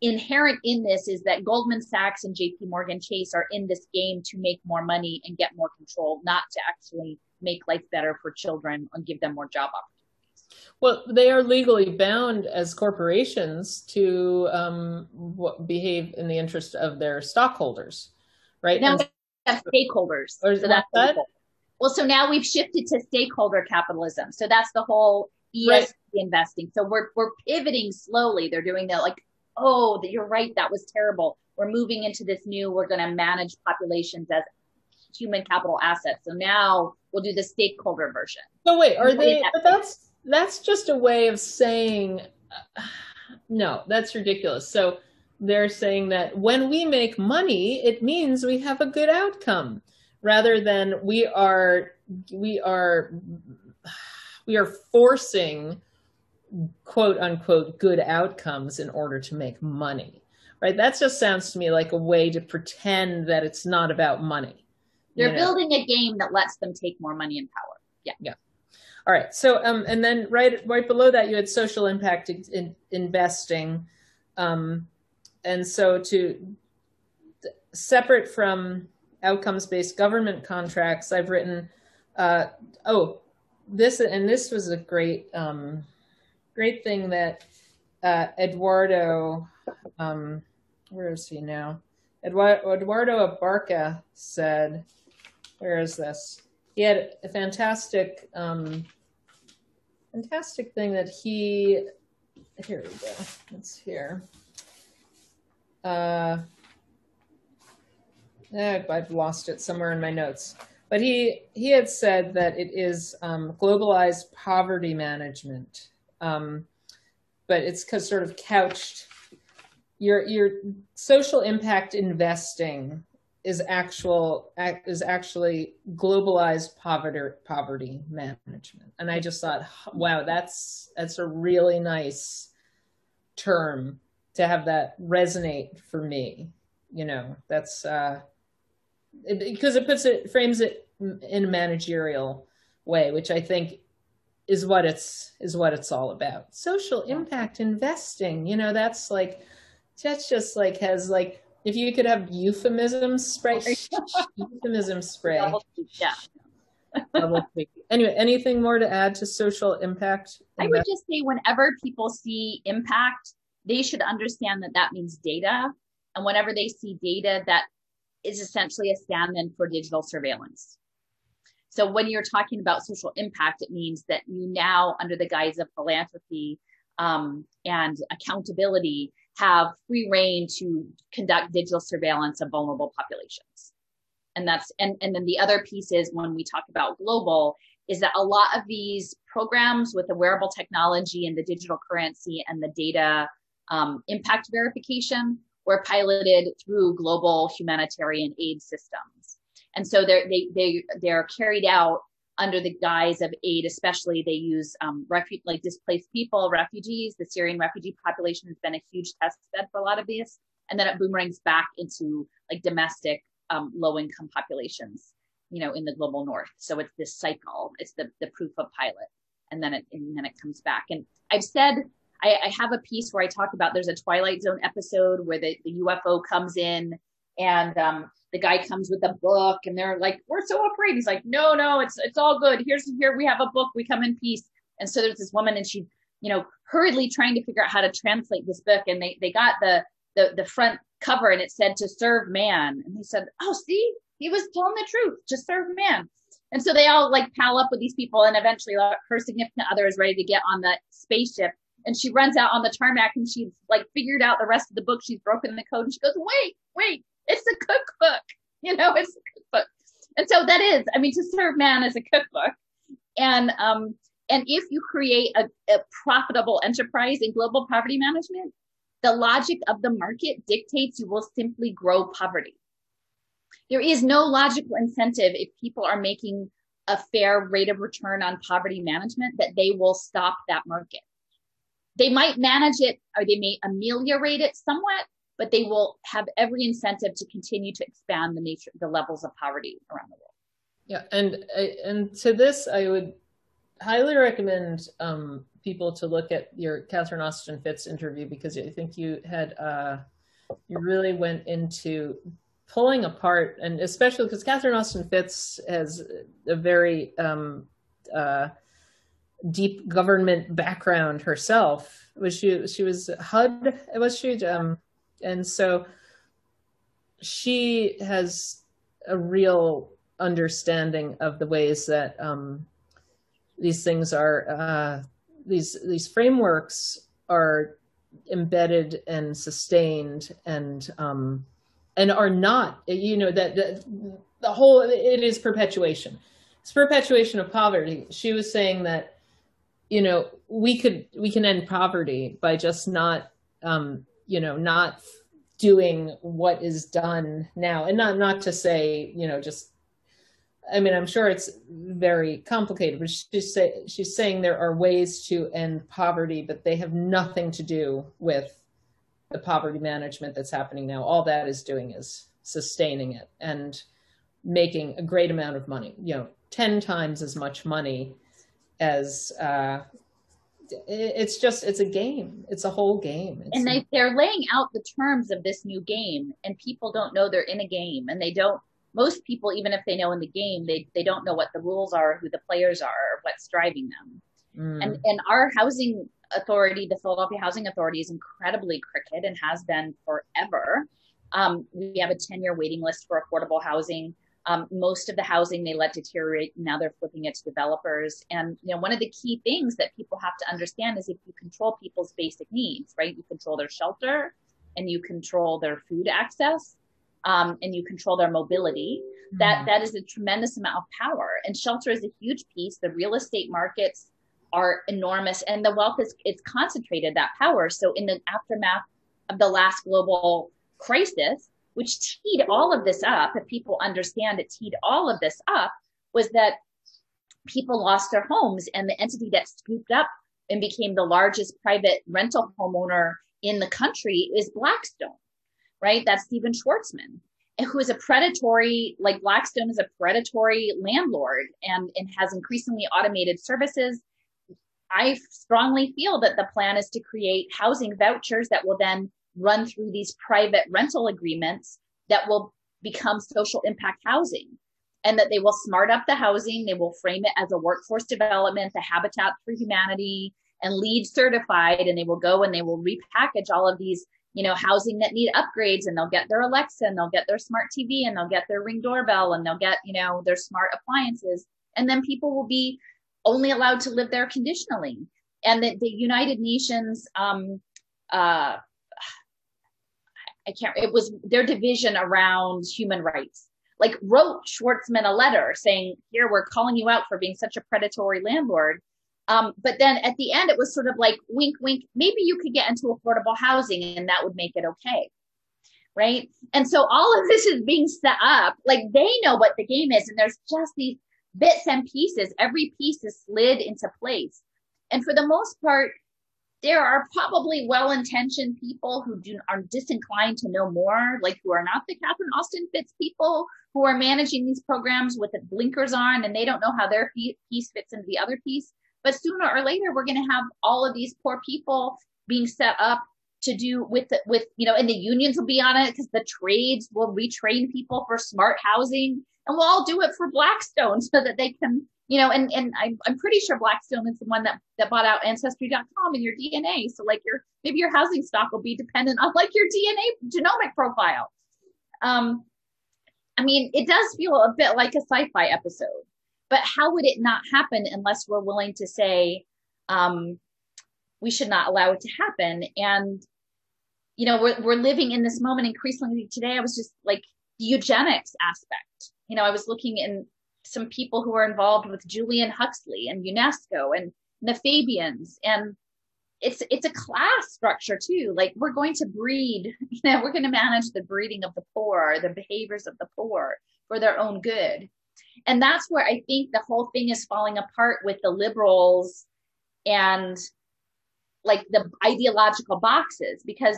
inherent in this is that Goldman Sachs and JP Morgan Chase are in this game to make more money and get more control, not to actually make life better for children and give them more job opportunities. Well, they are legally bound as corporations to um, behave in the interest of their stockholders, right? Now And- we have stakeholders. Or is so that that's that? well, so now we've shifted to stakeholder capitalism. So that's the whole ESG Right. investing. So we're we're pivoting slowly. They're doing that like, oh, you're right, that was terrible. We're moving into this new. We're going to manage populations as human capital assets. So now we'll do the stakeholder version. So wait, are they? that? But that's that's just a way of saying uh, no. That's ridiculous. So they're saying that when we make money, it means we have a good outcome, rather than we are we are we are forcing quote unquote good outcomes in order to make money. Right? That just sounds to me like a way to pretend that it's not about money. They're you know? building a game that lets them take more money and power. Yeah. Yeah. All right. So, um, and then right, right below that, you had social impact in, in- investing. Um, and so to separate from outcomes-based government contracts, I've written, uh, oh, this, and this was a great, um, great thing that uh, Eduardo, um, where is he now? Eduardo, Eduardo Abarca said, where is this? He had a fantastic, um, fantastic thing that he, here we go, it's here. Uh, eh, I've lost it somewhere in my notes. But he, he had said that it is um, globalized poverty management. Um, but it's sort of couched your your social impact investing is actual is actually globalized poverty poverty management and i just thought wow that's that's a really nice term to have that resonate for me you know that's uh it, because it puts it frames it in a managerial way which i think is what it's is what it's all about. Social impact investing you know that's like that's just like has like if you could have euphemism spray euphemism spray. Yeah. Anyway anything more to add to social impact i would just say whenever people see impact they should understand that that means data and whenever they see data that is essentially a stand-in for digital surveillance so when you're talking about social impact, it means that you now, under the guise of philanthropy um, and accountability, have free reign to conduct digital surveillance of vulnerable populations. And that's and and then the other piece is when we talk about global is that a lot of these programs with the wearable technology and the digital currency and the data um, impact verification were piloted through global humanitarian aid systems. And so they're, they, they, they're carried out under the guise of aid, especially they use um, refu- like displaced people, refugees. The Syrian refugee population has been a huge test bed for a lot of these. And then it boomerangs back into like domestic um, low income populations, you know, in the global north. So it's this cycle. It's the, the proof of pilot. And then it, and then it comes back. And I've said, I, I have a piece where I talk about there's a Twilight Zone episode where the, the UFO comes in and um, the guy comes with a book and they're like, we're so afraid. He's like, no, no, it's, it's all good. Here's, here we have a book. We come in peace. And so there's this woman and she, you know, hurriedly trying to figure out how to translate this book. And they, they got the, the, the front cover and it said to serve man. And he said, oh, see, he was telling the truth, just serve man. And so they all like pal up with these people and eventually her significant other is ready to get on the spaceship and she runs out on the tarmac and she's like figured out the rest of the book. She's broken the code and she goes, wait, wait, it's a cookbook. You know, it's a cookbook. And so that is, I mean, to serve man is a cookbook. And, um, and if you create a, a profitable enterprise in global poverty management, the logic of the market dictates you will simply grow poverty. There is no logical incentive if people are making a fair rate of return on poverty management that they will stop that market. They might manage it or they may ameliorate it somewhat, but they will have every incentive to continue to expand the nature, the levels of poverty around the world. Yeah, and and to this, I would highly recommend um, people to look at your Catherine Austin Fitts interview because I think you had uh, you really went into pulling apart, and especially because Catherine Austin Fitts has a very um, uh, deep government background herself. Was she? She was HUD. Was she? Um, and so she has a real understanding of the ways that um, these things are uh, these these frameworks are embedded and sustained and um, and are not you know that, that the whole it is perpetuation it's perpetuation of poverty she was saying that you know we could we can end poverty by just not um, you know, not doing what is done now. And not not to say, you know, just I mean, I'm sure it's very complicated, but she's, say, she's saying there are ways to end poverty, but they have nothing to do with the poverty management that's happening now. All that is doing is sustaining it and making a great amount of money, you know, 10 times as much money as uh, it's just it's a game it's a whole game it's and they they're laying out the terms of this new game and people don't know they're in a game and they don't most people even if they know in the game they they don't know what the rules are who the players are or what's driving them mm. and and our housing authority, the Philadelphia Housing Authority, is incredibly crooked and has been forever. Um, we have a 10 year waiting list for affordable housing. Um, most of the housing they let deteriorate. Now they're flipping it to developers. And you know, one of the key things that people have to understand is if you control people's basic needs, right? You control their shelter, and you control their food access, um, and you control their mobility. That that is a tremendous amount of power. And shelter is a huge piece. The real estate markets are enormous, and the wealth is it's concentrated that power. So in the aftermath of the last global crisis, which teed all of this up, if people understand it teed all of this up, was that people lost their homes and the entity that scooped up and became the largest private rental homeowner in the country is Blackstone, right? That's Stephen Schwarzman, who is a predatory, like Blackstone is a predatory landlord and, and has increasingly automated services. I strongly feel that the plan is to create housing vouchers that will then run through these private rental agreements that will become social impact housing and that they will smart up the housing. They will frame it as a workforce development, the Habitat for Humanity and LEED certified. And they will go and they will repackage all of these, you know, housing that need upgrades and they'll get their Alexa and they'll get their smart TV and they'll get their ring doorbell and they'll get, you know, their smart appliances. And then people will be only allowed to live there conditionally. And the, the United Nations, um, uh, I can't, it was their division around human rights, like wrote Schwarzman a letter saying, here, we're calling you out for being such a predatory landlord. Um, but then at the end, it was sort of like wink, wink, maybe you could get into affordable housing and that would make it okay. Right. And so all of this is being set up like they know what the game is. And there's just these bits and pieces. Every piece is slid into place. And for the most part, there are probably well-intentioned people who do are disinclined to know more, like who are not the Catherine Austin Fitts people who are managing these programs with the blinkers on, and they don't know how their piece fits into the other piece. But sooner or later, we're going to have all of these poor people being set up to do with the, with you know, and the unions will be on it because the trades will retrain people for smart housing, and we'll all do it for Blackstone so that they can you know, and, and I'm, I'm pretty sure Blackstone is the one that, that bought out ancestry.com and your DNA. So like your, maybe your housing stock will be dependent on like your DNA genomic profile. Um, I mean, it does feel a bit like a sci-fi episode, but how would it not happen unless we're willing to say, um, we should not allow it to happen. And, you know, we're, we're living in this moment increasingly today. I was just like the eugenics aspect. You know, I was looking in some people who are involved with Julian Huxley and UNESCO and the Fabians and it's it's a class structure too. Like we're going to breed, you know, we're going to manage the breeding of the poor, the behaviors of the poor for their own good. And that's where I think the whole thing is falling apart with the liberals and like the ideological boxes because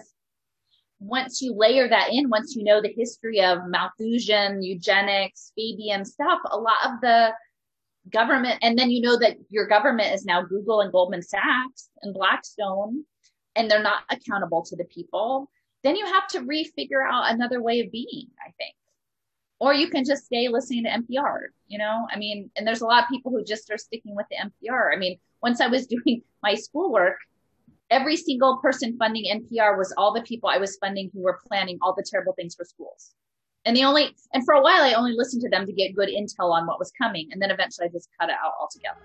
once you layer that in, once you know the history of Malthusian, eugenics, Fabian stuff, a lot of the government, and then you know that your government is now Google and Goldman Sachs and Blackstone, and they're not accountable to the people, then you have to refigure out another way of being, I think. Or you can just stay listening to NPR, you know? I mean, and there's a lot of people who just are sticking with the NPR. I mean, once I was doing my schoolwork, every single person funding NPR was all the people I was funding who were planning all the terrible things for schools. And the only, and for a while, I only listened to them to get good intel on what was coming. And then eventually I just cut it out altogether.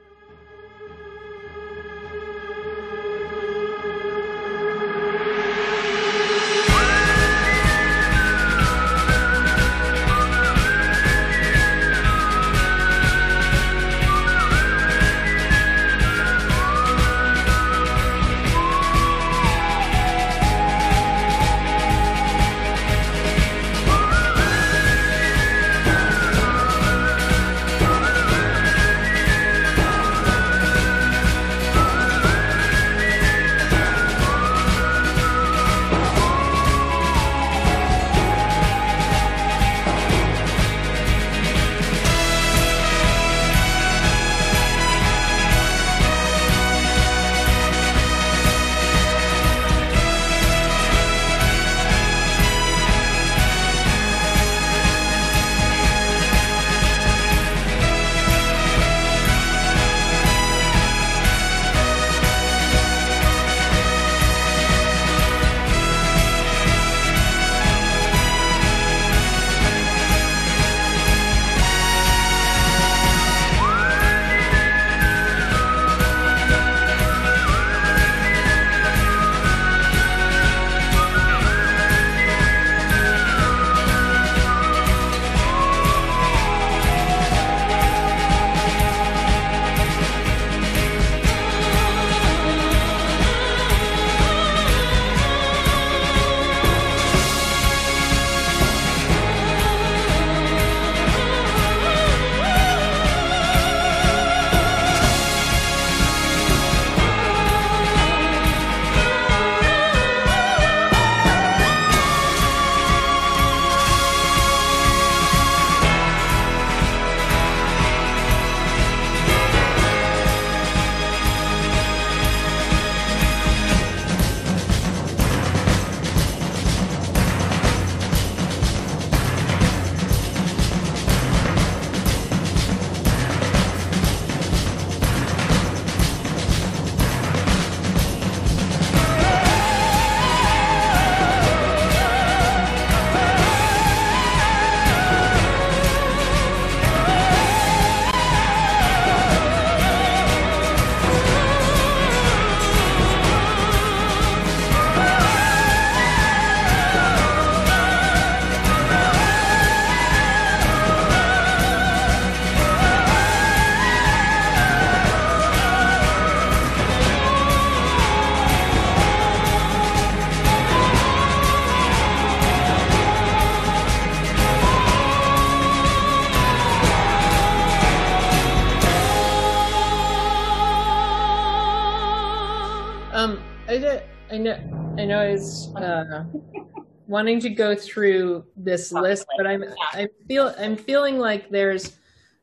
Wanting to go through this list, but I'm, I feel, I'm feeling like there's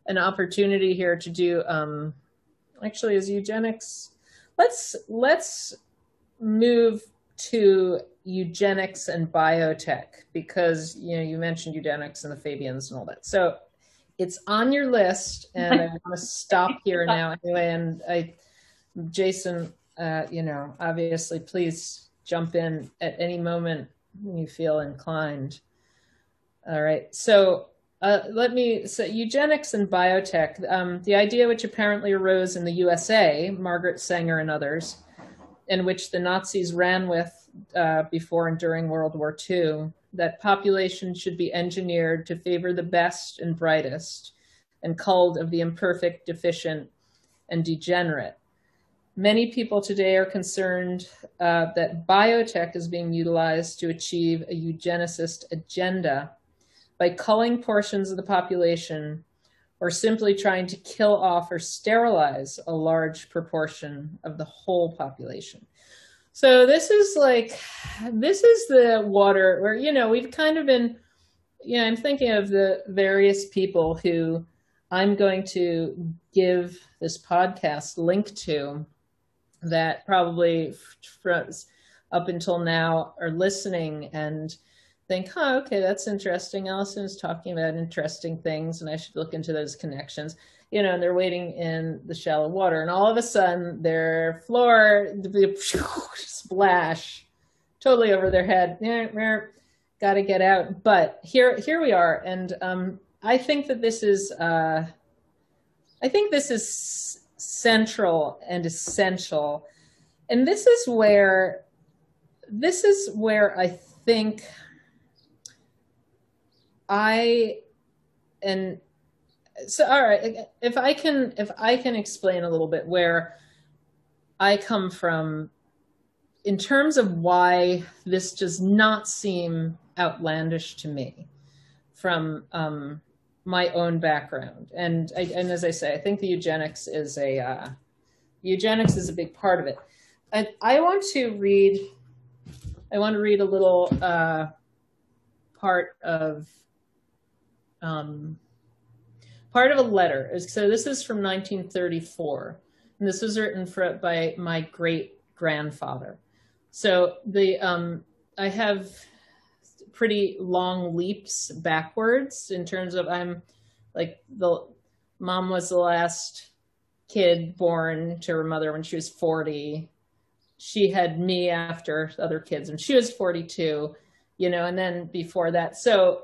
an opportunity here to do. Um, actually, is eugenics? Let's let's move to eugenics and biotech because you know you mentioned eugenics and the Fabians and all that. So it's on your list, and I want to stop here now anyway. And I, Jason, uh, you know, obviously, please jump in at any moment you feel inclined. All right, so. Uh, let me so eugenics and biotech. Um, the idea, which apparently arose in the USA, Margaret Sanger and others, in which the Nazis ran with uh, before and during World War II, that population should be engineered to favor the best and brightest and culled of the imperfect, deficient, and degenerate. Many people today are concerned uh, that biotech is being utilized to achieve a eugenicist agenda by culling portions of the population or simply trying to kill off or sterilize a large proportion of the whole population. So this is like, this is the water where, you know, we've kind of been, you know, I'm thinking of the various people who I'm going to give this podcast link to that probably up until now are listening and think, oh, okay, that's interesting. Alison is talking about interesting things, and I should look into those connections. You know, and they're waiting in the shallow water, and all of a sudden, their floor—the splash totally over their head. Got to get out. But here, here we are, and um, I think that this is, uh, I think this is central and essential, and this is where, this is where I think I and so all right if I can if I can explain a little bit where I come from in terms of why this does not seem outlandish to me from um, my own background and I, and as I say I think the eugenics is a uh, eugenics is a big part of it and I want to read I want to read a little uh, part of um, part of a letter. So this is from 1934, and this was written for, by my great grandfather. So the um, I have pretty long leaps backwards in terms of I'm like the mom was the last kid born to her mother when she was 40. She had me after other kids, and she was 42. You know, and then before that, so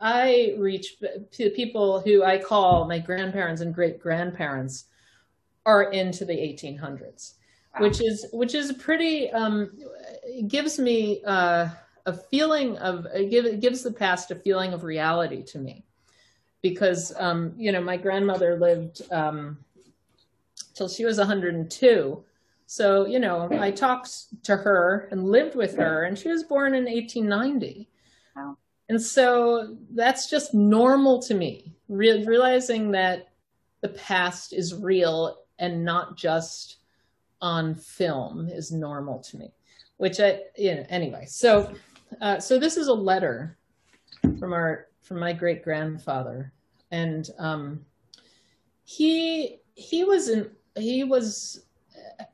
I reach to people who I call my grandparents and great grandparents are into the 1800s, wow. which is which is pretty um, gives me uh, a feeling of it gives the past a feeling of reality to me, because um, you know my grandmother lived um, till she was 102. So, you know, I talked to her and lived with her, and she was born in 1890. Wow. And so that's just normal to me, Re- realizing that the past is real and not just on film is normal to me, which I, you know, anyway. So, uh, so this is a letter from our, from my great grandfather. And, um, he, he was an, he was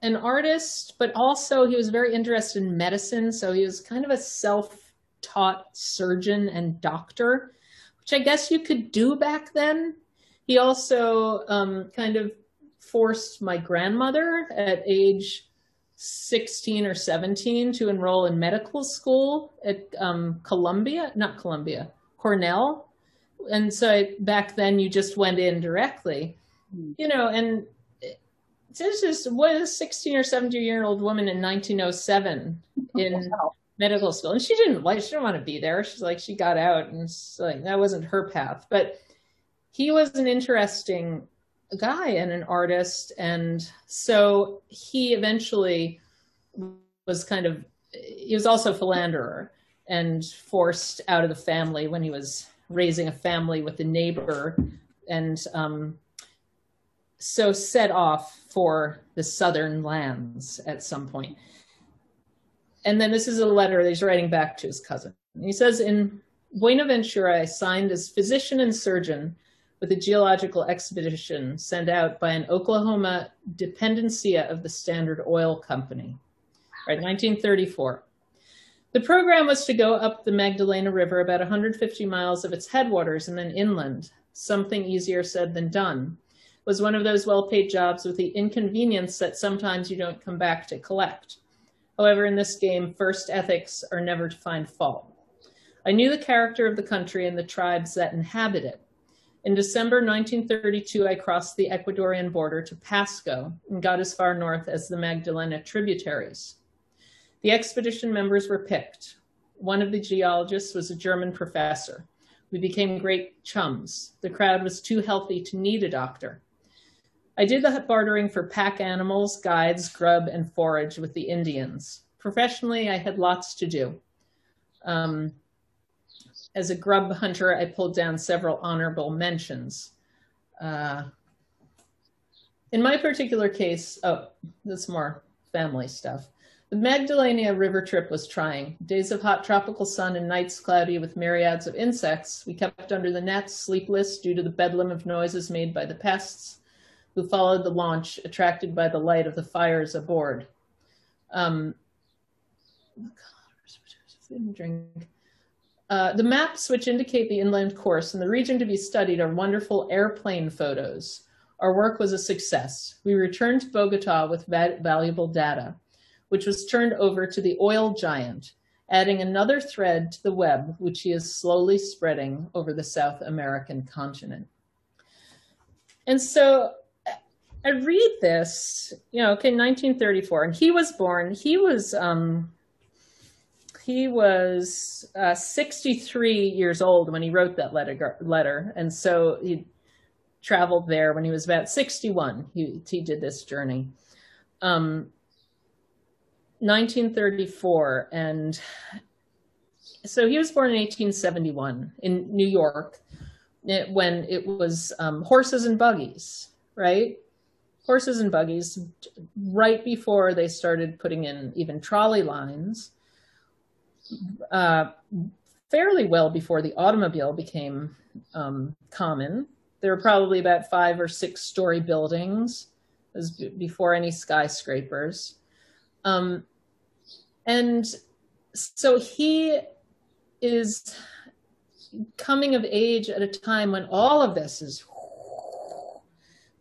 an artist, but also he was very interested in medicine. So he was kind of a self taught surgeon and doctor, which I guess you could do back then. He also um, kind of forced my grandmother at age 16 or 17 to enroll in medical school at um, Columbia, not Columbia, Cornell. And so I, back then you just went in directly, mm-hmm. you know, and this is what a 16 or 17 year old woman in 1907 in medical school? And she didn't like she didn't want to be there. She's like she got out and like that wasn't her path. But he was an interesting guy and an artist and so he eventually was kind of he was also a philanderer and forced out of the family when he was raising a family with a neighbor and um, so set off for the southern lands at some point. and then this is a letter that he's writing back to his cousin. He says, In Buenaventura, I signed as physician and surgeon with a geological expedition sent out by an Oklahoma dependencia of the Standard Oil Company. Right, 1934. The program was to go up the Magdalena River about 150 miles of its headwaters and then inland. Something easier said than done. It was one of those well paid jobs with the inconvenience that sometimes you don't come back to collect. However, in this game, first ethics are never to find fault. I knew the character of the country and the tribes that inhabit it. In December 1932, I crossed the Ecuadorian border to Pasto and got as far north as the Magdalena tributaries. The expedition members were picked. One of the geologists was a German professor. We became great chums. The crowd was too healthy to need a doctor. I did the bartering for pack animals, guides, grub, and forage with the Indians. Professionally, I had lots to do. Um, as a grub hunter, I pulled down several honorable mentions. Uh, in my particular case, oh, that's more family stuff. The Magdalena River trip was trying. Days of hot tropical sun and nights cloudy with myriads of insects. We kept under the nets, sleepless due to the bedlam of noises made by the pests who followed the launch, attracted by the light of the fires aboard. Um, drink. Uh, the maps which indicate the inland course and the region to be studied are wonderful airplane photos. Our work was a success. We returned to Bogota with va- valuable data, which was turned over to the oil giant, adding another thread to the web, which he is slowly spreading over the South American continent. And so I read this, you know, okay, 1934, and he was born, he was, um, he was uh, 63 years old when he wrote that letter, letter. And so he traveled there when he was about 61. He, he did this journey. Um, 1934. And so he was born in 1871 in New York it, when it was um, horses and buggies, right? horses and buggies right before they started putting in even trolley lines, uh, fairly well before the automobile became um, common. There were probably about five or six story buildings as before any skyscrapers. Um, and so he is coming of age at a time when all of this is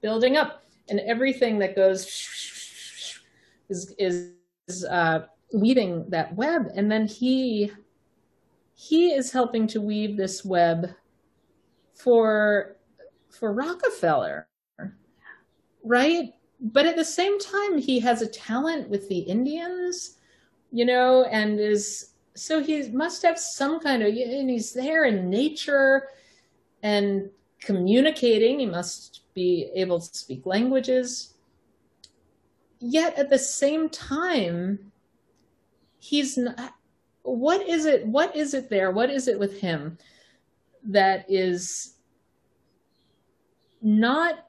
building up and everything that goes is is uh, weaving that web, and then he he is helping to weave this web for for Rockefeller, right? But at the same time, he has a talent with the Indians, you know, and is so he must have some kind of and he's there in nature and communicating. He must be able to speak languages. Yet at the same time, he's not, what is it what is it there? What is it with him that is not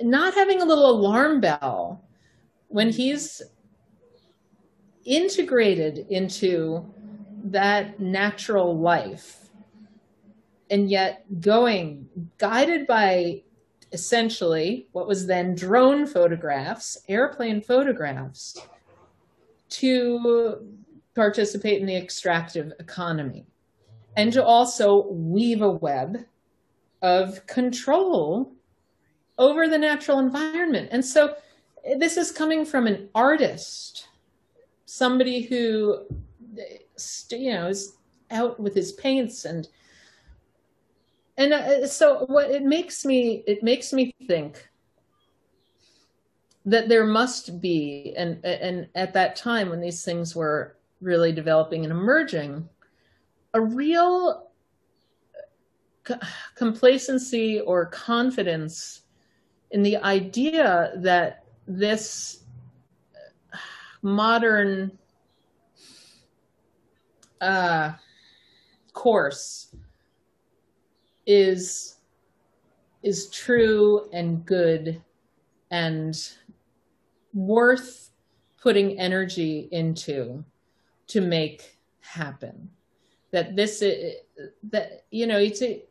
not having a little alarm bell when he's integrated into that natural life and yet going guided by essentially what was then drone photographs, airplane photographs, to participate in the extractive economy and to also weave a web of control over the natural environment. And so this is coming from an artist, somebody who, you know, is out with his paints and and uh, so what it makes me it makes me think that there must be and and at that time when these things were really developing and emerging a real complacency or confidence in the idea that this modern uh, course is is true and good and worth putting energy into to make happen. That this i- that you know it's a,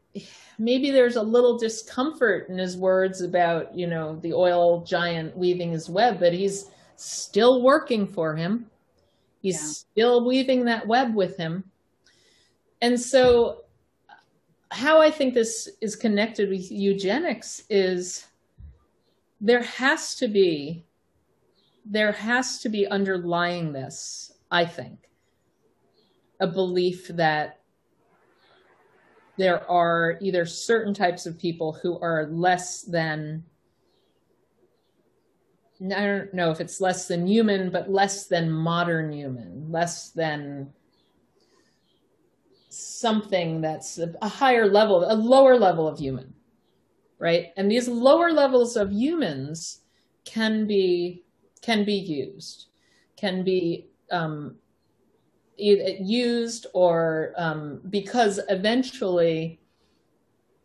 maybe there's a little discomfort in his words about you know the oil giant weaving his web but he's still working for him. He's Yeah. still weaving that web with him. And so how i think this is connected with eugenics is there has to be there has to be underlying this i think a belief that there are either certain types of people who are less than I don't know if it's less than human, but less than modern human, less than something that's a, higher level, a lower level of human, right? And these lower levels of humans can be can be used, can be um, used or um, because eventually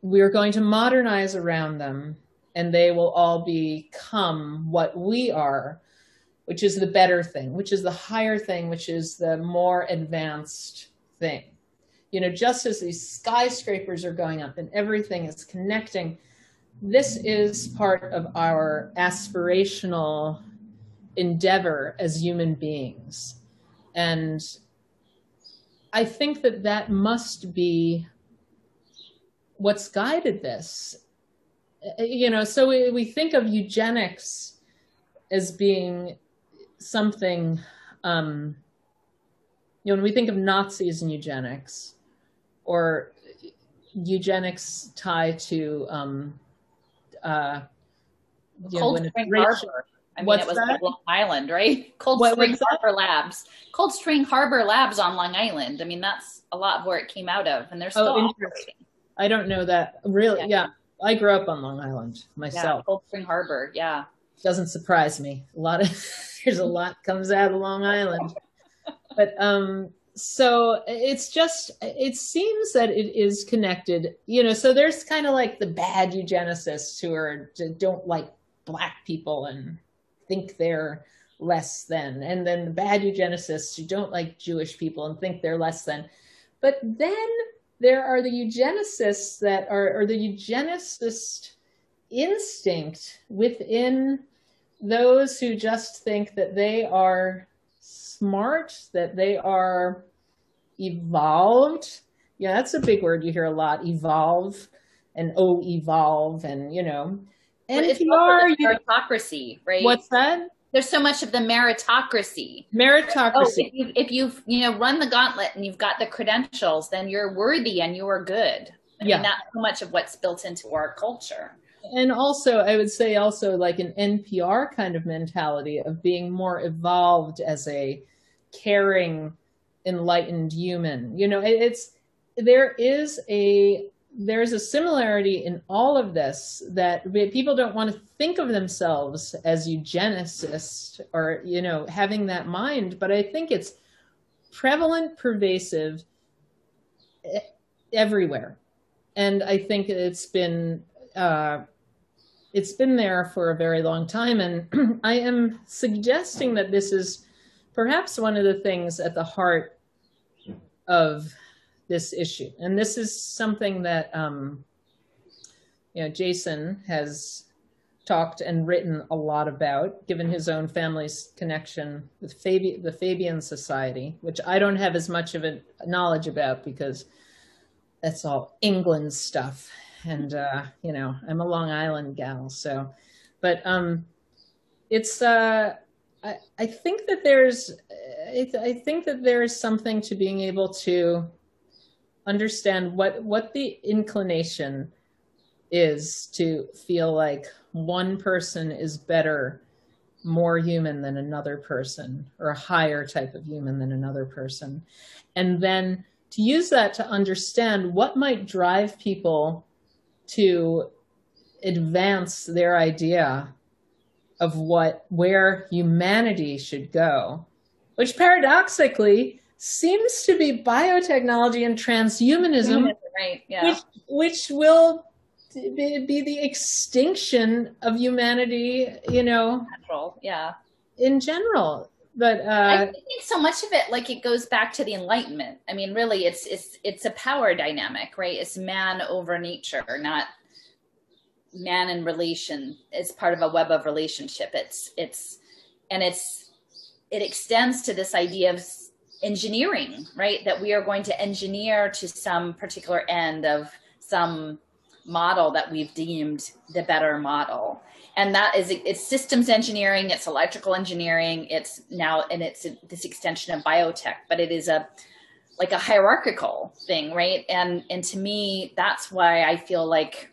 we're going to modernize around them and they will all become what we are which is the better thing which is the higher thing which is the more advanced thing. You know just as these skyscrapers are going up and everything is connecting this is part of our aspirational endeavor as human beings and I think that that must be what's guided this. Uh, You know, so we, we think of eugenics as being something, um, you know, when we think of Nazis and eugenics, or eugenics tied to, um, uh, you know, when it's racial-. I mean, What's it was that? like Long Island, right? Cold What Spring that? Harbor Labs. Cold Spring Harbor Labs on Long Island. I mean, that's a lot of where it came out of, and they're still Oh, interesting. operating. I don't know that really. Yeah. Yeah. I grew up on Long Island Yeah, myself. Cold Spring Harbor. Yeah. doesn't surprise me. A lot of there's a lot comes out of Long Island, but um, so it's just it seems that it is connected. You know, so there's kind of like the bad eugenicists who are don't like black people and think they're less than, and then the bad eugenicists who don't like Jewish people and think they're less than. But then there are the eugenicists that are, or the eugenicist instinct within those who just think that they are smart, that they are evolved. Yeah, that's a big word you hear a lot evolve and oh, evolve, and you know. NPR, you, meritocracy, right? what's that? There's so much of the meritocracy. Oh, Meritocracy. if, you, if you've you know run the gauntlet and you've got the credentials, then you're worthy and you are good. I Yeah. mean, that's so much of what's built into our culture. and also i would say also like an npr kind of mentality of being more evolved as a caring enlightened human you know it, it's there is a there's a similarity in all of this that people don't want to think of themselves as eugenicists or you know having that mind but i think it's prevalent pervasive everywhere. And i think it's been uh, it's been there for a very long time. And i am suggesting that this is perhaps one of the things at the heart of this issue. And this is something that um, you know jason has talked and written a lot about given his own family's connection with Fabi- the fabian society which i don't have as much of a knowledge about because that's all england stuff. And uh, you know i'm a long island gal so. But um it's uh i, I think that there's I, I think that there is something to being able to understand what what the inclination is to feel like one person is better more human than another person or a higher type of human than another person. And then to use that to understand what might drive people to advance their idea of what where humanity should go which paradoxically seems to be biotechnology and transhumanism right? Yeah. which which will be, be the extinction of humanity you know Natural. Yeah. in general but I uh, think so much of it, like it goes back to the Enlightenment. I mean, really, it's it's it's a power dynamic, right? It's man over nature, not man in relation. It's part of a web of relationship. It's it's and it's it extends to this idea of engineering, right? That we are going to engineer to some particular end of some model that we've deemed the better model and that is it's systems engineering it's electrical engineering it's now and it's this extension of biotech but it is a like a hierarchical thing right and and to me that's why i feel like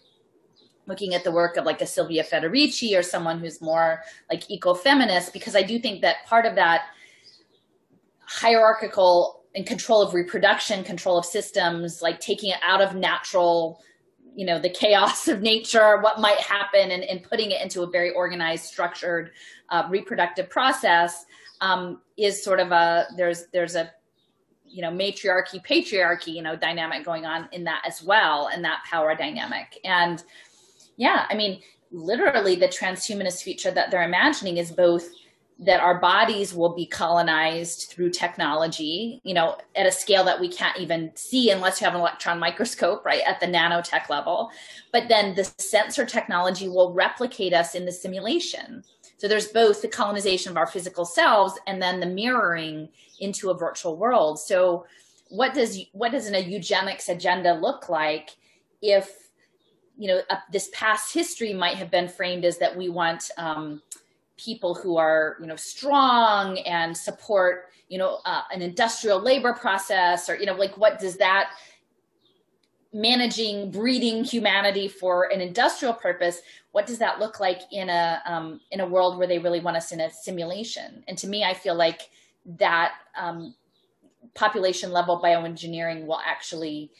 looking at the work of like a silvia federici or someone who's more like eco-feminist because i do think that part of that hierarchical and control of reproduction control of systems like taking it out of natural you know the chaos of nature what might happen and, and putting it into a very organized structured uh, reproductive process um, is sort of a there's there's a you know matriarchy patriarchy you know dynamic going on in that as well and that power dynamic. And yeah i mean literally the transhumanist future that they're imagining is both that our bodies will be colonized through technology, you know, at a scale that we can't even see unless you have an electron microscope, right, at the nanotech level. But then the sensor technology will replicate us in the simulation. So there's both the colonization of our physical selves and then the mirroring into a virtual world. So what does what does an, eugenics agenda look like if you know this past history might have been framed as that we want um, people who are you know strong and support you know uh, an industrial labor process or you know like what does that managing breeding humanity for an industrial purpose what does that look like in a um, in a world where they really want us in a simulation? And to me i feel like that um, population level bioengineering will actually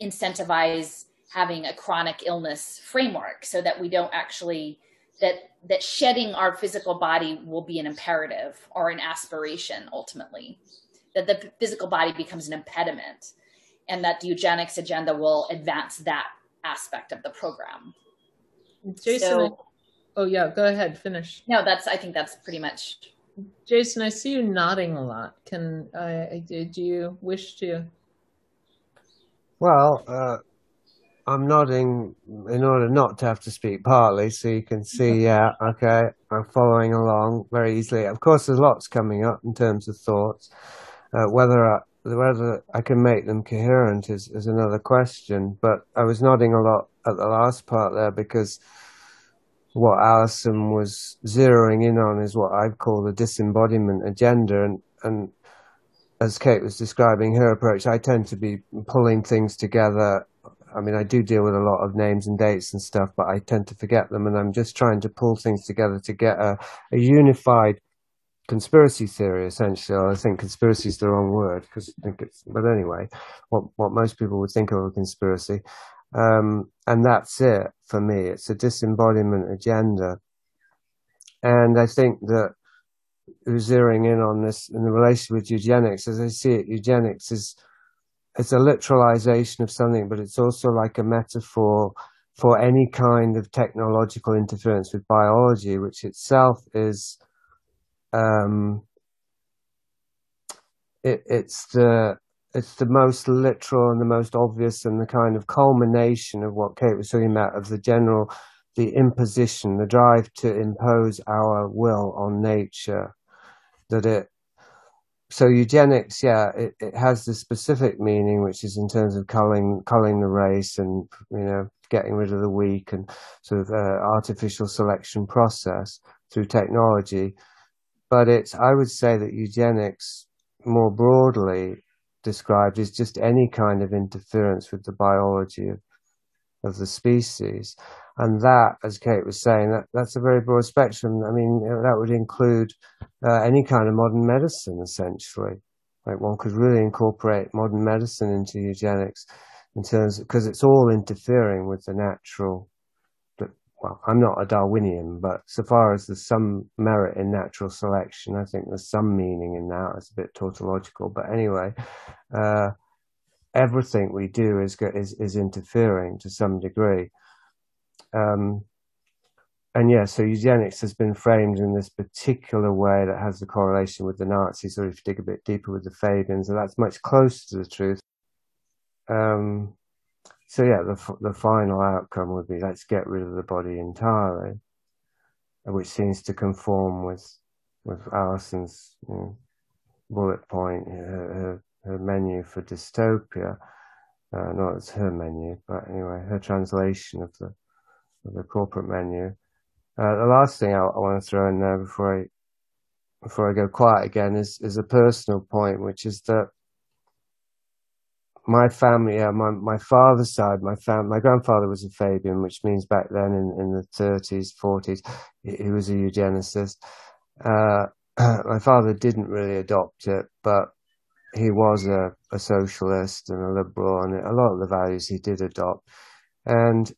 incentivize having a chronic illness framework so that we don't actually that that shedding our physical body will be an imperative or an aspiration ultimately that the physical body becomes an impediment and that the eugenics agenda will advance that aspect of the program Jason. So- oh yeah, go ahead. Finish. no that's i think that's pretty much Jason, I see you nodding a lot. Can I? do you wish to? Well, uh, I'm nodding in order not to have to speak partly, so you can see, yeah, okay, I'm following along very easily. Of course, there's lots coming up in terms of thoughts. Uh, whether I, whether I can make them coherent is, is another question. But I was nodding a lot at the last part there because what Alison was zeroing in on is what I'd call the disembodiment agenda, and and as Kate was describing her approach, I tend to be pulling things together. I mean, I do deal with a lot of names and dates and stuff, but I tend to forget them, and I'm just trying to pull things together to get a, a unified conspiracy theory. Essentially, I think conspiracy is the wrong word because I think it's. But anyway, what what most people would think of a conspiracy, um, and that's it for me. It's a disembodiment agenda, and I think that who's zeroing in on this in the relation with eugenics, as I see it, eugenics is it's a literalization of something, but it's also like a metaphor for any kind of technological interference with biology, which itself is um, it, it's the it's the most literal and the most obvious and the kind of culmination of what Kate was talking about of the general the imposition, the drive to impose our will on nature. That it so eugenics, yeah, it, it has the specific meaning, which is in terms of culling culling the race and you know getting rid of the weak and sort of uh, artificial selection process through technology. But it's I would say that eugenics more broadly described is just any kind of interference with the biology of of the species. And that, as Kate was saying, that, that's a very broad spectrum. I mean, that would include uh, any kind of modern medicine, essentially. Like one could really incorporate modern medicine into eugenics in terms because it's all interfering with the natural. Well, I'm not a Darwinian, but so far as there's some merit in natural selection, I think there's some meaning in that. It's a bit tautological, but anyway, uh, everything we do is, is is interfering to some degree. Um, and yeah, so eugenics has been framed in this particular way that has the correlation with the Nazis, or if you dig a bit deeper with the Fabians, and that's much closer to the truth. Um, so yeah, the the final outcome would be let's get rid of the body entirely, which seems to conform with with Alison's you know, bullet point, her, her, her menu for dystopia. Uh, not it's her menu, but anyway, her translation of the of the corporate menu. Uh, the last thing I, I, want to throw in there before I before I go quiet again is is a personal point, which is that my family, uh, my my father's side, my fam, my grandfather was a Fabian, which means back then in, in the 30s, 40s, he, he was a eugenicist. Uh, my father didn't really adopt it, but he was a, a socialist and a liberal, and a lot of the values he did adopt, and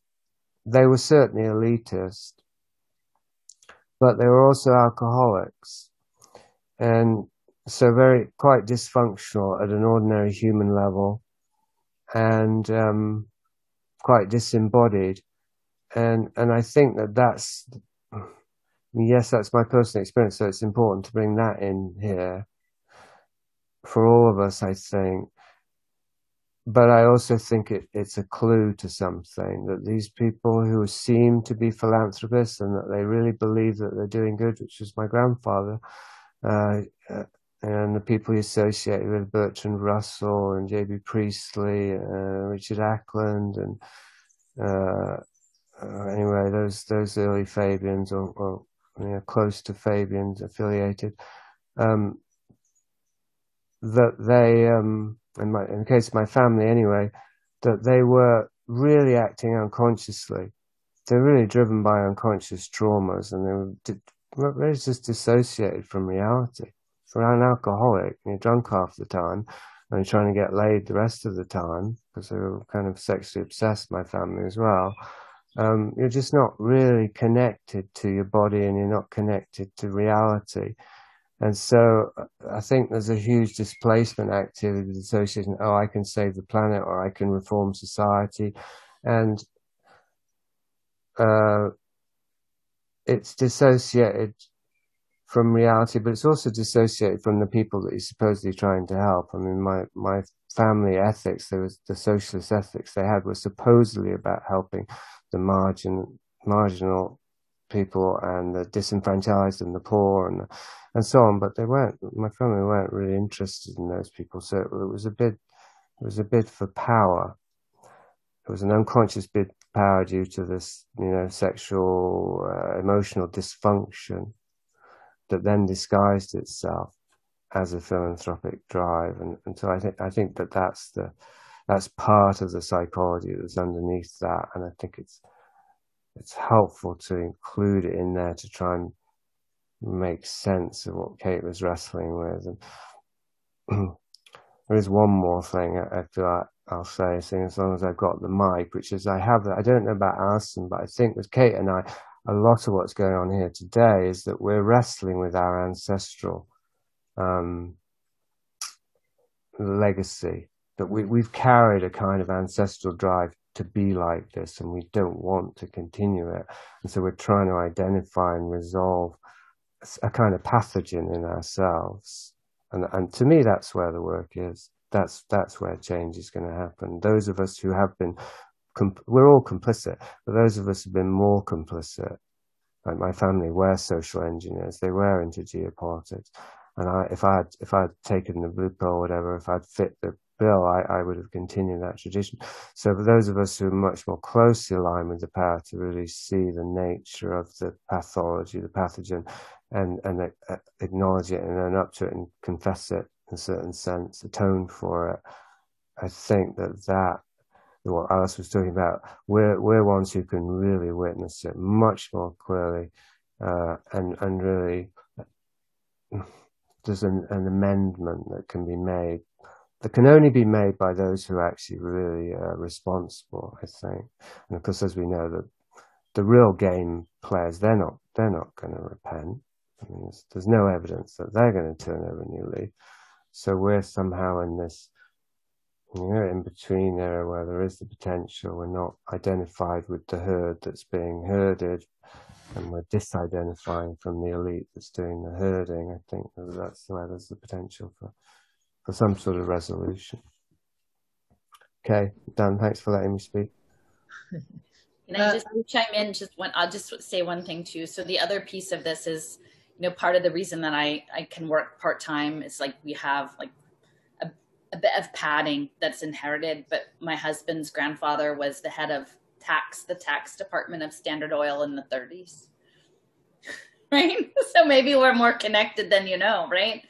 they were certainly elitist but they were also alcoholics. And so very, quite dysfunctional at an ordinary human level and, um, quite disembodied. And, and I think that that's, yes, that's my personal experience. So it's important to bring that in here for all of us, I think but I also think it, it's a clue to something that these people who seem to be philanthropists and that they really believe that they're doing good, which was my grandfather, uh, uh and the people he associated with Bertrand Russell and J.B. Priestley, uh, Richard Acland, and uh, uh, anyway, those those early Fabians or, or you know, close to Fabians affiliated, um, that they um, in, my, in the case of my family anyway, that they were really acting unconsciously. They're really driven by unconscious traumas and they were really just dissociated from reality. For an alcoholic, you're drunk half the time and you're trying to get laid the rest of the time because they were kind of sexually obsessed, my family as well. Um, you're just not really connected to your body and you're not connected to reality. And so uh, I think there's a huge displacement activity association. Oh, I can save the planet or I can reform society. And, uh, it's dissociated from reality, but it's also dissociated from the people that you're supposedly trying to help. I mean, my, my family ethics, there was the socialist ethics they had were supposedly about helping the margin, marginal people and the disenfranchised and the poor and and so on. But they weren't. My family weren't really interested in those people. So it was a bid. It was a bid for power. It was an unconscious bid for power due to this, you know, sexual, uh, emotional dysfunction that then disguised itself as a philanthropic drive. And, and so I think I think that that's the that's part of the psychology that's underneath that. And I think it's it's helpful to include it in there to try and make sense of what Kate was wrestling with. And there is one more thing I, feel like I'll say, seeing as long as I've got the mic, which is I have, I don't know about Alison, but I think with Kate and I, a lot of what's going on here today is that we're wrestling with our ancestral um, legacy, that we, we've carried a kind of ancestral drive to be like this and we don't want to continue it. And so we're trying to identify and resolve a kind of pathogen in ourselves. And, and to me, that's where the work is. That's, that's where change is going to happen. Those of us who have been, we're all complicit, but those of us who've been more complicit, like my family were social engineers, they were into geopolitics. And I, if I had, if I'd taken the blue pill or whatever, if I'd fit the bill, I, I would have continued that tradition. So for those of us who are much more closely aligned with the power to really see the nature of the pathology, the pathogen, and, and uh, acknowledge it and own up to it and confess it in a certain sense, atone for it, I think that that, what Alice was talking about, we're, we're ones who can really witness it much more clearly, uh, and, and really, there's an, an amendment that can be made that can only be made by those who are actually really uh, responsible, I think. And of course, as we know, that the real game players, they're not, they're not going to repent. I mean, there's, there's, no evidence that they're going to turn over a new leaf. So we're somehow in this, you know, in between area where there is the potential. We're not identified with the herd that's being herded. and we're disidentifying from the elite that's doing the herding, I think that that's where there's the potential for, for some sort of resolution. Okay, Dan, thanks for letting me speak. Can I just chime in? Just one, I'll just say one thing too. So the other piece of this is, you know, part of the reason that I I can work part time is like we have like a, a bit of padding that's inherited. But my husband's grandfather was the head of tax, the tax department of Standard Oil in the 30s. Right. So maybe we're more connected than you know, right?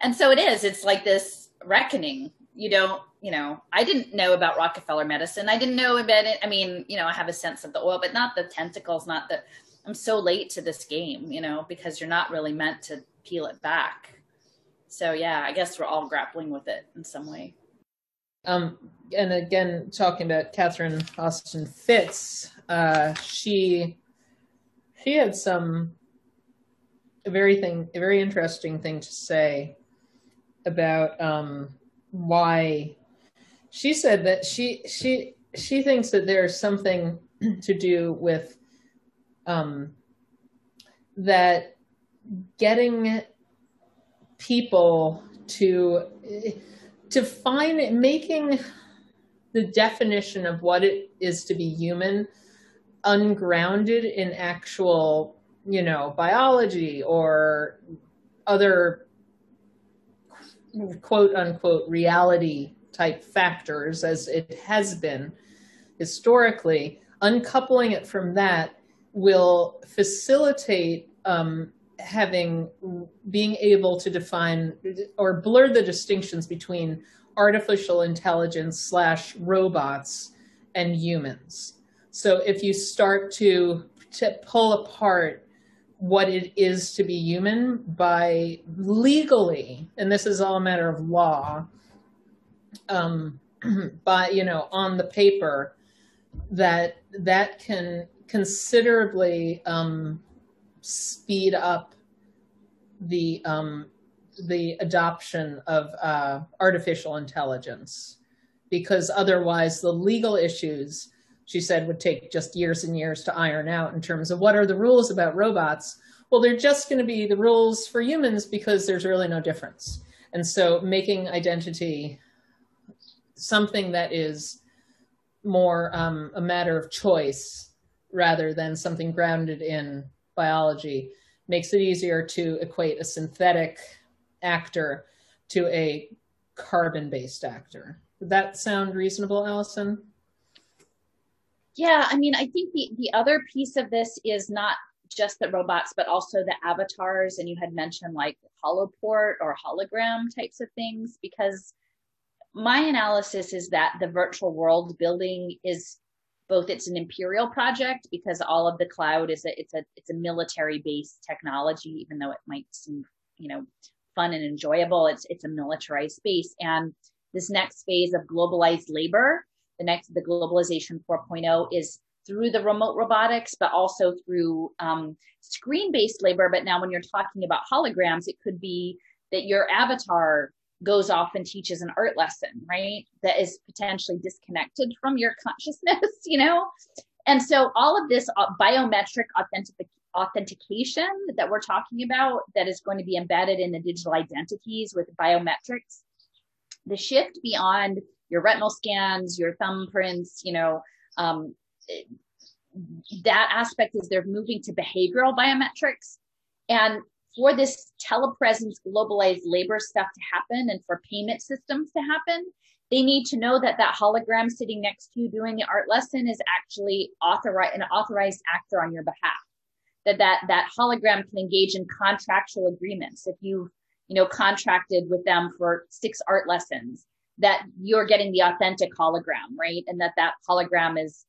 And so it is. It's like this reckoning. You don't, you know, I didn't know about Rockefeller medicine. I didn't know about it. I mean, you know, I have a sense of the oil, but not the tentacles, not the, I'm so late to this game, you know, because you're not really meant to peel it back. So yeah, I guess we're all grappling with it in some way. Um, and again, talking about Catherine Austin Fitts, uh, she she had some a very thing a very interesting thing to say about um, why she said that she she she thinks that there's something to do with um, that getting people to to find making the definition of what it is to be human ungrounded in actual you know biology or other quote unquote reality type factors as it has been historically uncoupling it from that will facilitate um, having being able to define or blur the distinctions between artificial intelligence slash robots and humans. So if you start to to pull apart what it is to be human by legally and this is all a matter of law um by you know on the paper that that can considerably um speed up the um, the adoption of uh, artificial intelligence. Because otherwise the legal issues she said would take just years and years to iron out in terms of what are the rules about robots. Well they're just going to be the rules for humans because there's really no difference. And so making identity something that is more um, a matter of choice rather than something grounded in biology makes it easier to equate a synthetic actor to a carbon based actor. Would that sound reasonable, Alison? Yeah, I mean, I think the, the other piece of this is not just the robots, but also the avatars. And you had mentioned like holoport or hologram types of things, because my analysis is that the virtual world building is both it's an imperial project because all of the cloud is a it's a it's a military based technology even though it might seem you know fun and enjoyable it's it's a militarized space. And this next phase of globalized labor the next the globalization 4.0 is through the remote robotics but also through um, screen based labor. But now when you're talking about holograms it could be that your avatar goes off and teaches an art lesson, right? That is potentially disconnected from your consciousness, you know? And so all of this uh, biometric authentic- authentication that we're talking about that is going to be embedded in the digital identities with biometrics, the shift beyond your retinal scans, your thumbprints, you know, um, that aspect is they're moving to behavioral biometrics. And for this telepresence globalized labor stuff to happen and for payment systems to happen, they need to know that that hologram sitting next to you doing the art lesson is actually authorized, an authorized actor on your behalf. That, that, that hologram can engage in contractual agreements. If you've, you know, contracted with them for six art lessons, that you're getting the authentic hologram, right? And that that hologram is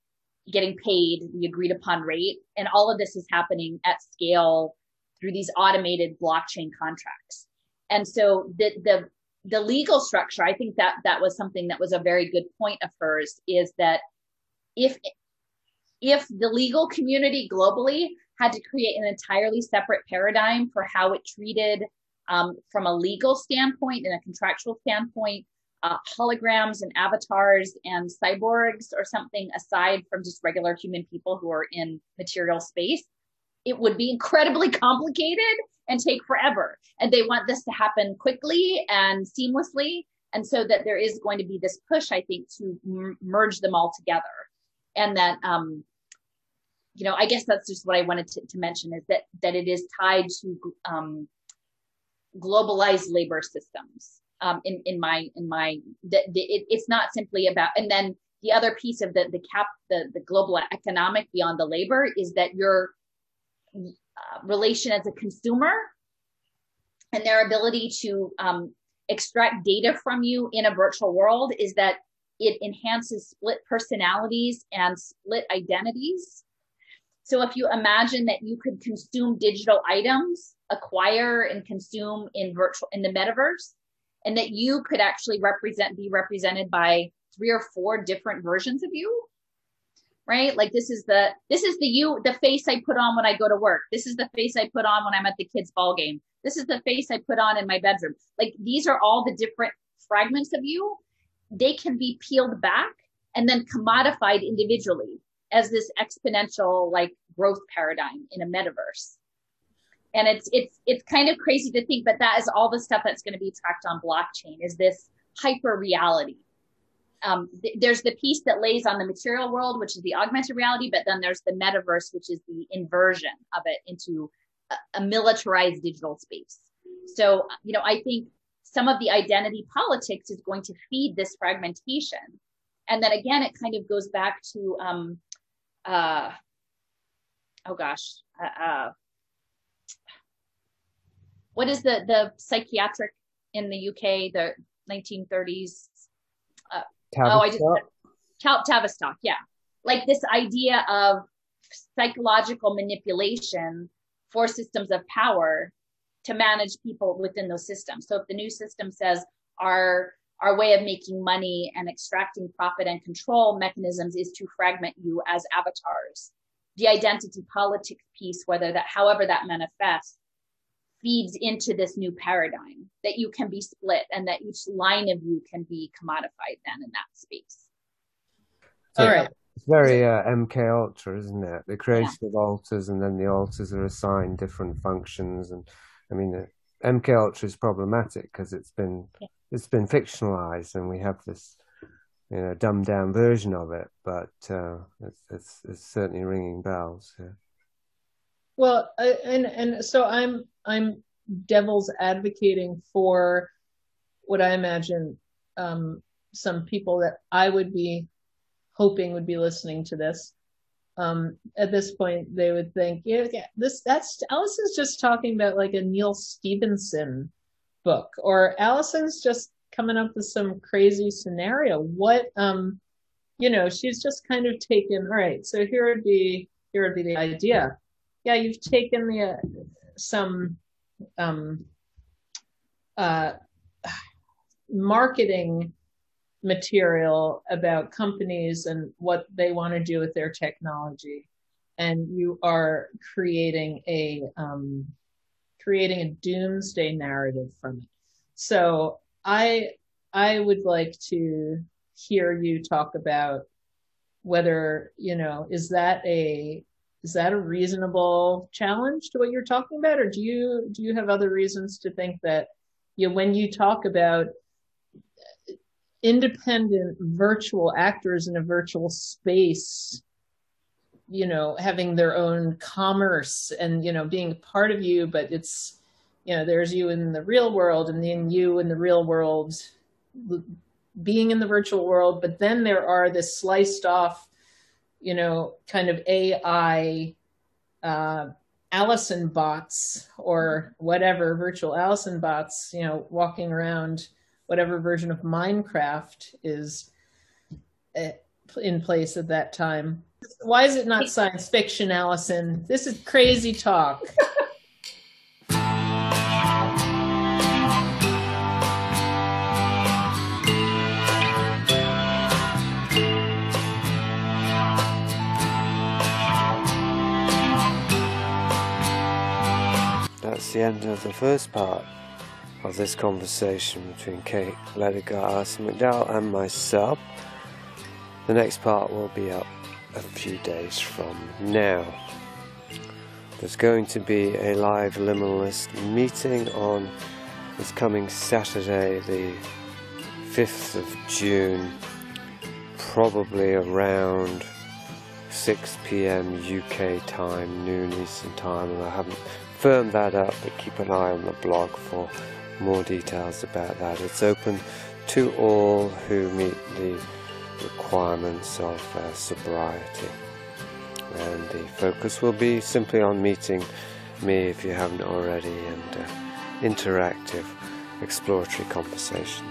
getting paid the agreed upon rate. And all of this is happening at scale through these automated blockchain contracts. And so the, the, the legal structure, I think that that was something that was a very good point of hers is that if, if the legal community globally had to create an entirely separate paradigm for how it treated, um, from a legal standpoint and a contractual standpoint, uh, holograms and avatars and cyborgs or something aside from just regular human people who are in material space, it would be incredibly complicated and take forever. And they want this to happen quickly and seamlessly. And so that there is going to be this push, I think, to m- merge them all together. And that, um, you know, I guess that's just what I wanted to, to mention is that, that it is tied to, um, globalized labor systems. Um, in, in my, in my, the, the, it, it's not simply about, and then the other piece of the, the cap, the, the global economic beyond the labor is that your uh, relation as a consumer and their ability to um, extract data from you in a virtual world is that it enhances split personalities and split identities. So if you imagine that you could consume digital items, acquire and consume in virtual in the metaverse, and that you could actually represent be represented by three or four different versions of you, right? Like this is the this is the you the face I put on when I go to work. This is the face I put on when I'm at the kids' ball game. This is the face I put on in my bedroom. Like these are all the different fragments of you. They can be peeled back and then commodified individually as this exponential like growth paradigm in a metaverse. And it's it's it's kind of crazy to think, but that is all the stuff that's going to be tracked on blockchain is this hyper reality um, th- there's the piece that lays on the material world, which is the augmented reality, but then there's the metaverse, which is the inversion of it into a, a militarized digital space. So, you know, I think some of the identity politics is going to feed this fragmentation. And then again, it kind of goes back to, um, uh, oh gosh, uh, uh, what is the, the psychiatric in the UK, the 1930s? Oh, I just Tal- Tavistock, yeah. Like this idea of psychological manipulation for systems of power to manage people within those systems. So if the new system says our our way of making money and extracting profit and control mechanisms is to fragment you as avatars. The identity politics piece, whether that however that manifests, feeds into this new paradigm that you can be split and that each line of you can be commodified then in that space. All right. It's very uh, MK Ultra, isn't it? The creation yeah. of alters, and then the alters are assigned different functions. And I mean, uh, MK Ultra is problematic because it's been yeah. it's been fictionalized, and we have this you know dumbed down version of it. But uh, it's, it's, it's certainly ringing bells. Yeah. Well, and and so I'm I'm devil's advocating for what I imagine um, some people that I would be hoping would be listening to this. Um, at this point, they would think, yeah, this that's Alison's just talking about like a Neal Stephenson book, or Alison's just coming up with some crazy scenario. What, um, you know, she's just kind of taken. All right, so here would be here would be the idea. Yeah, you've taken the uh, some um, uh, marketing material about companies and what they want to do with their technology. And you are creating a um, creating a doomsday narrative from it. So i i would like to hear you talk about whether you know is that a is that a reasonable challenge to what you're talking about? Or do you do you have other reasons to think that you know, when you talk about independent virtual actors in a virtual space you know having their own commerce and you know being part of you but it's you know there's you in the real world and then you in the real world being in the virtual world but then there are this sliced off you know, kind of AI uh, Alison bots or whatever virtual Alison bots, you know, walking around whatever version of Minecraft is uh, in place at that time. Why is it not science fiction, Alison? This is crazy talk. the end of the first part of this conversation between Kate Ledogar, Alison McDowell, and myself. The next part will be up a few days from now. There's going to be a live liminalist meeting on this coming Saturday, the 5th of June, probably around 6 pm UK time, noon Eastern time, and I haven't firmed that up, but keep an eye on the blog for more details about that. It's open to all who meet the requirements of uh, sobriety. And the focus will be simply on meeting me if you haven't already and uh, interactive exploratory conversation.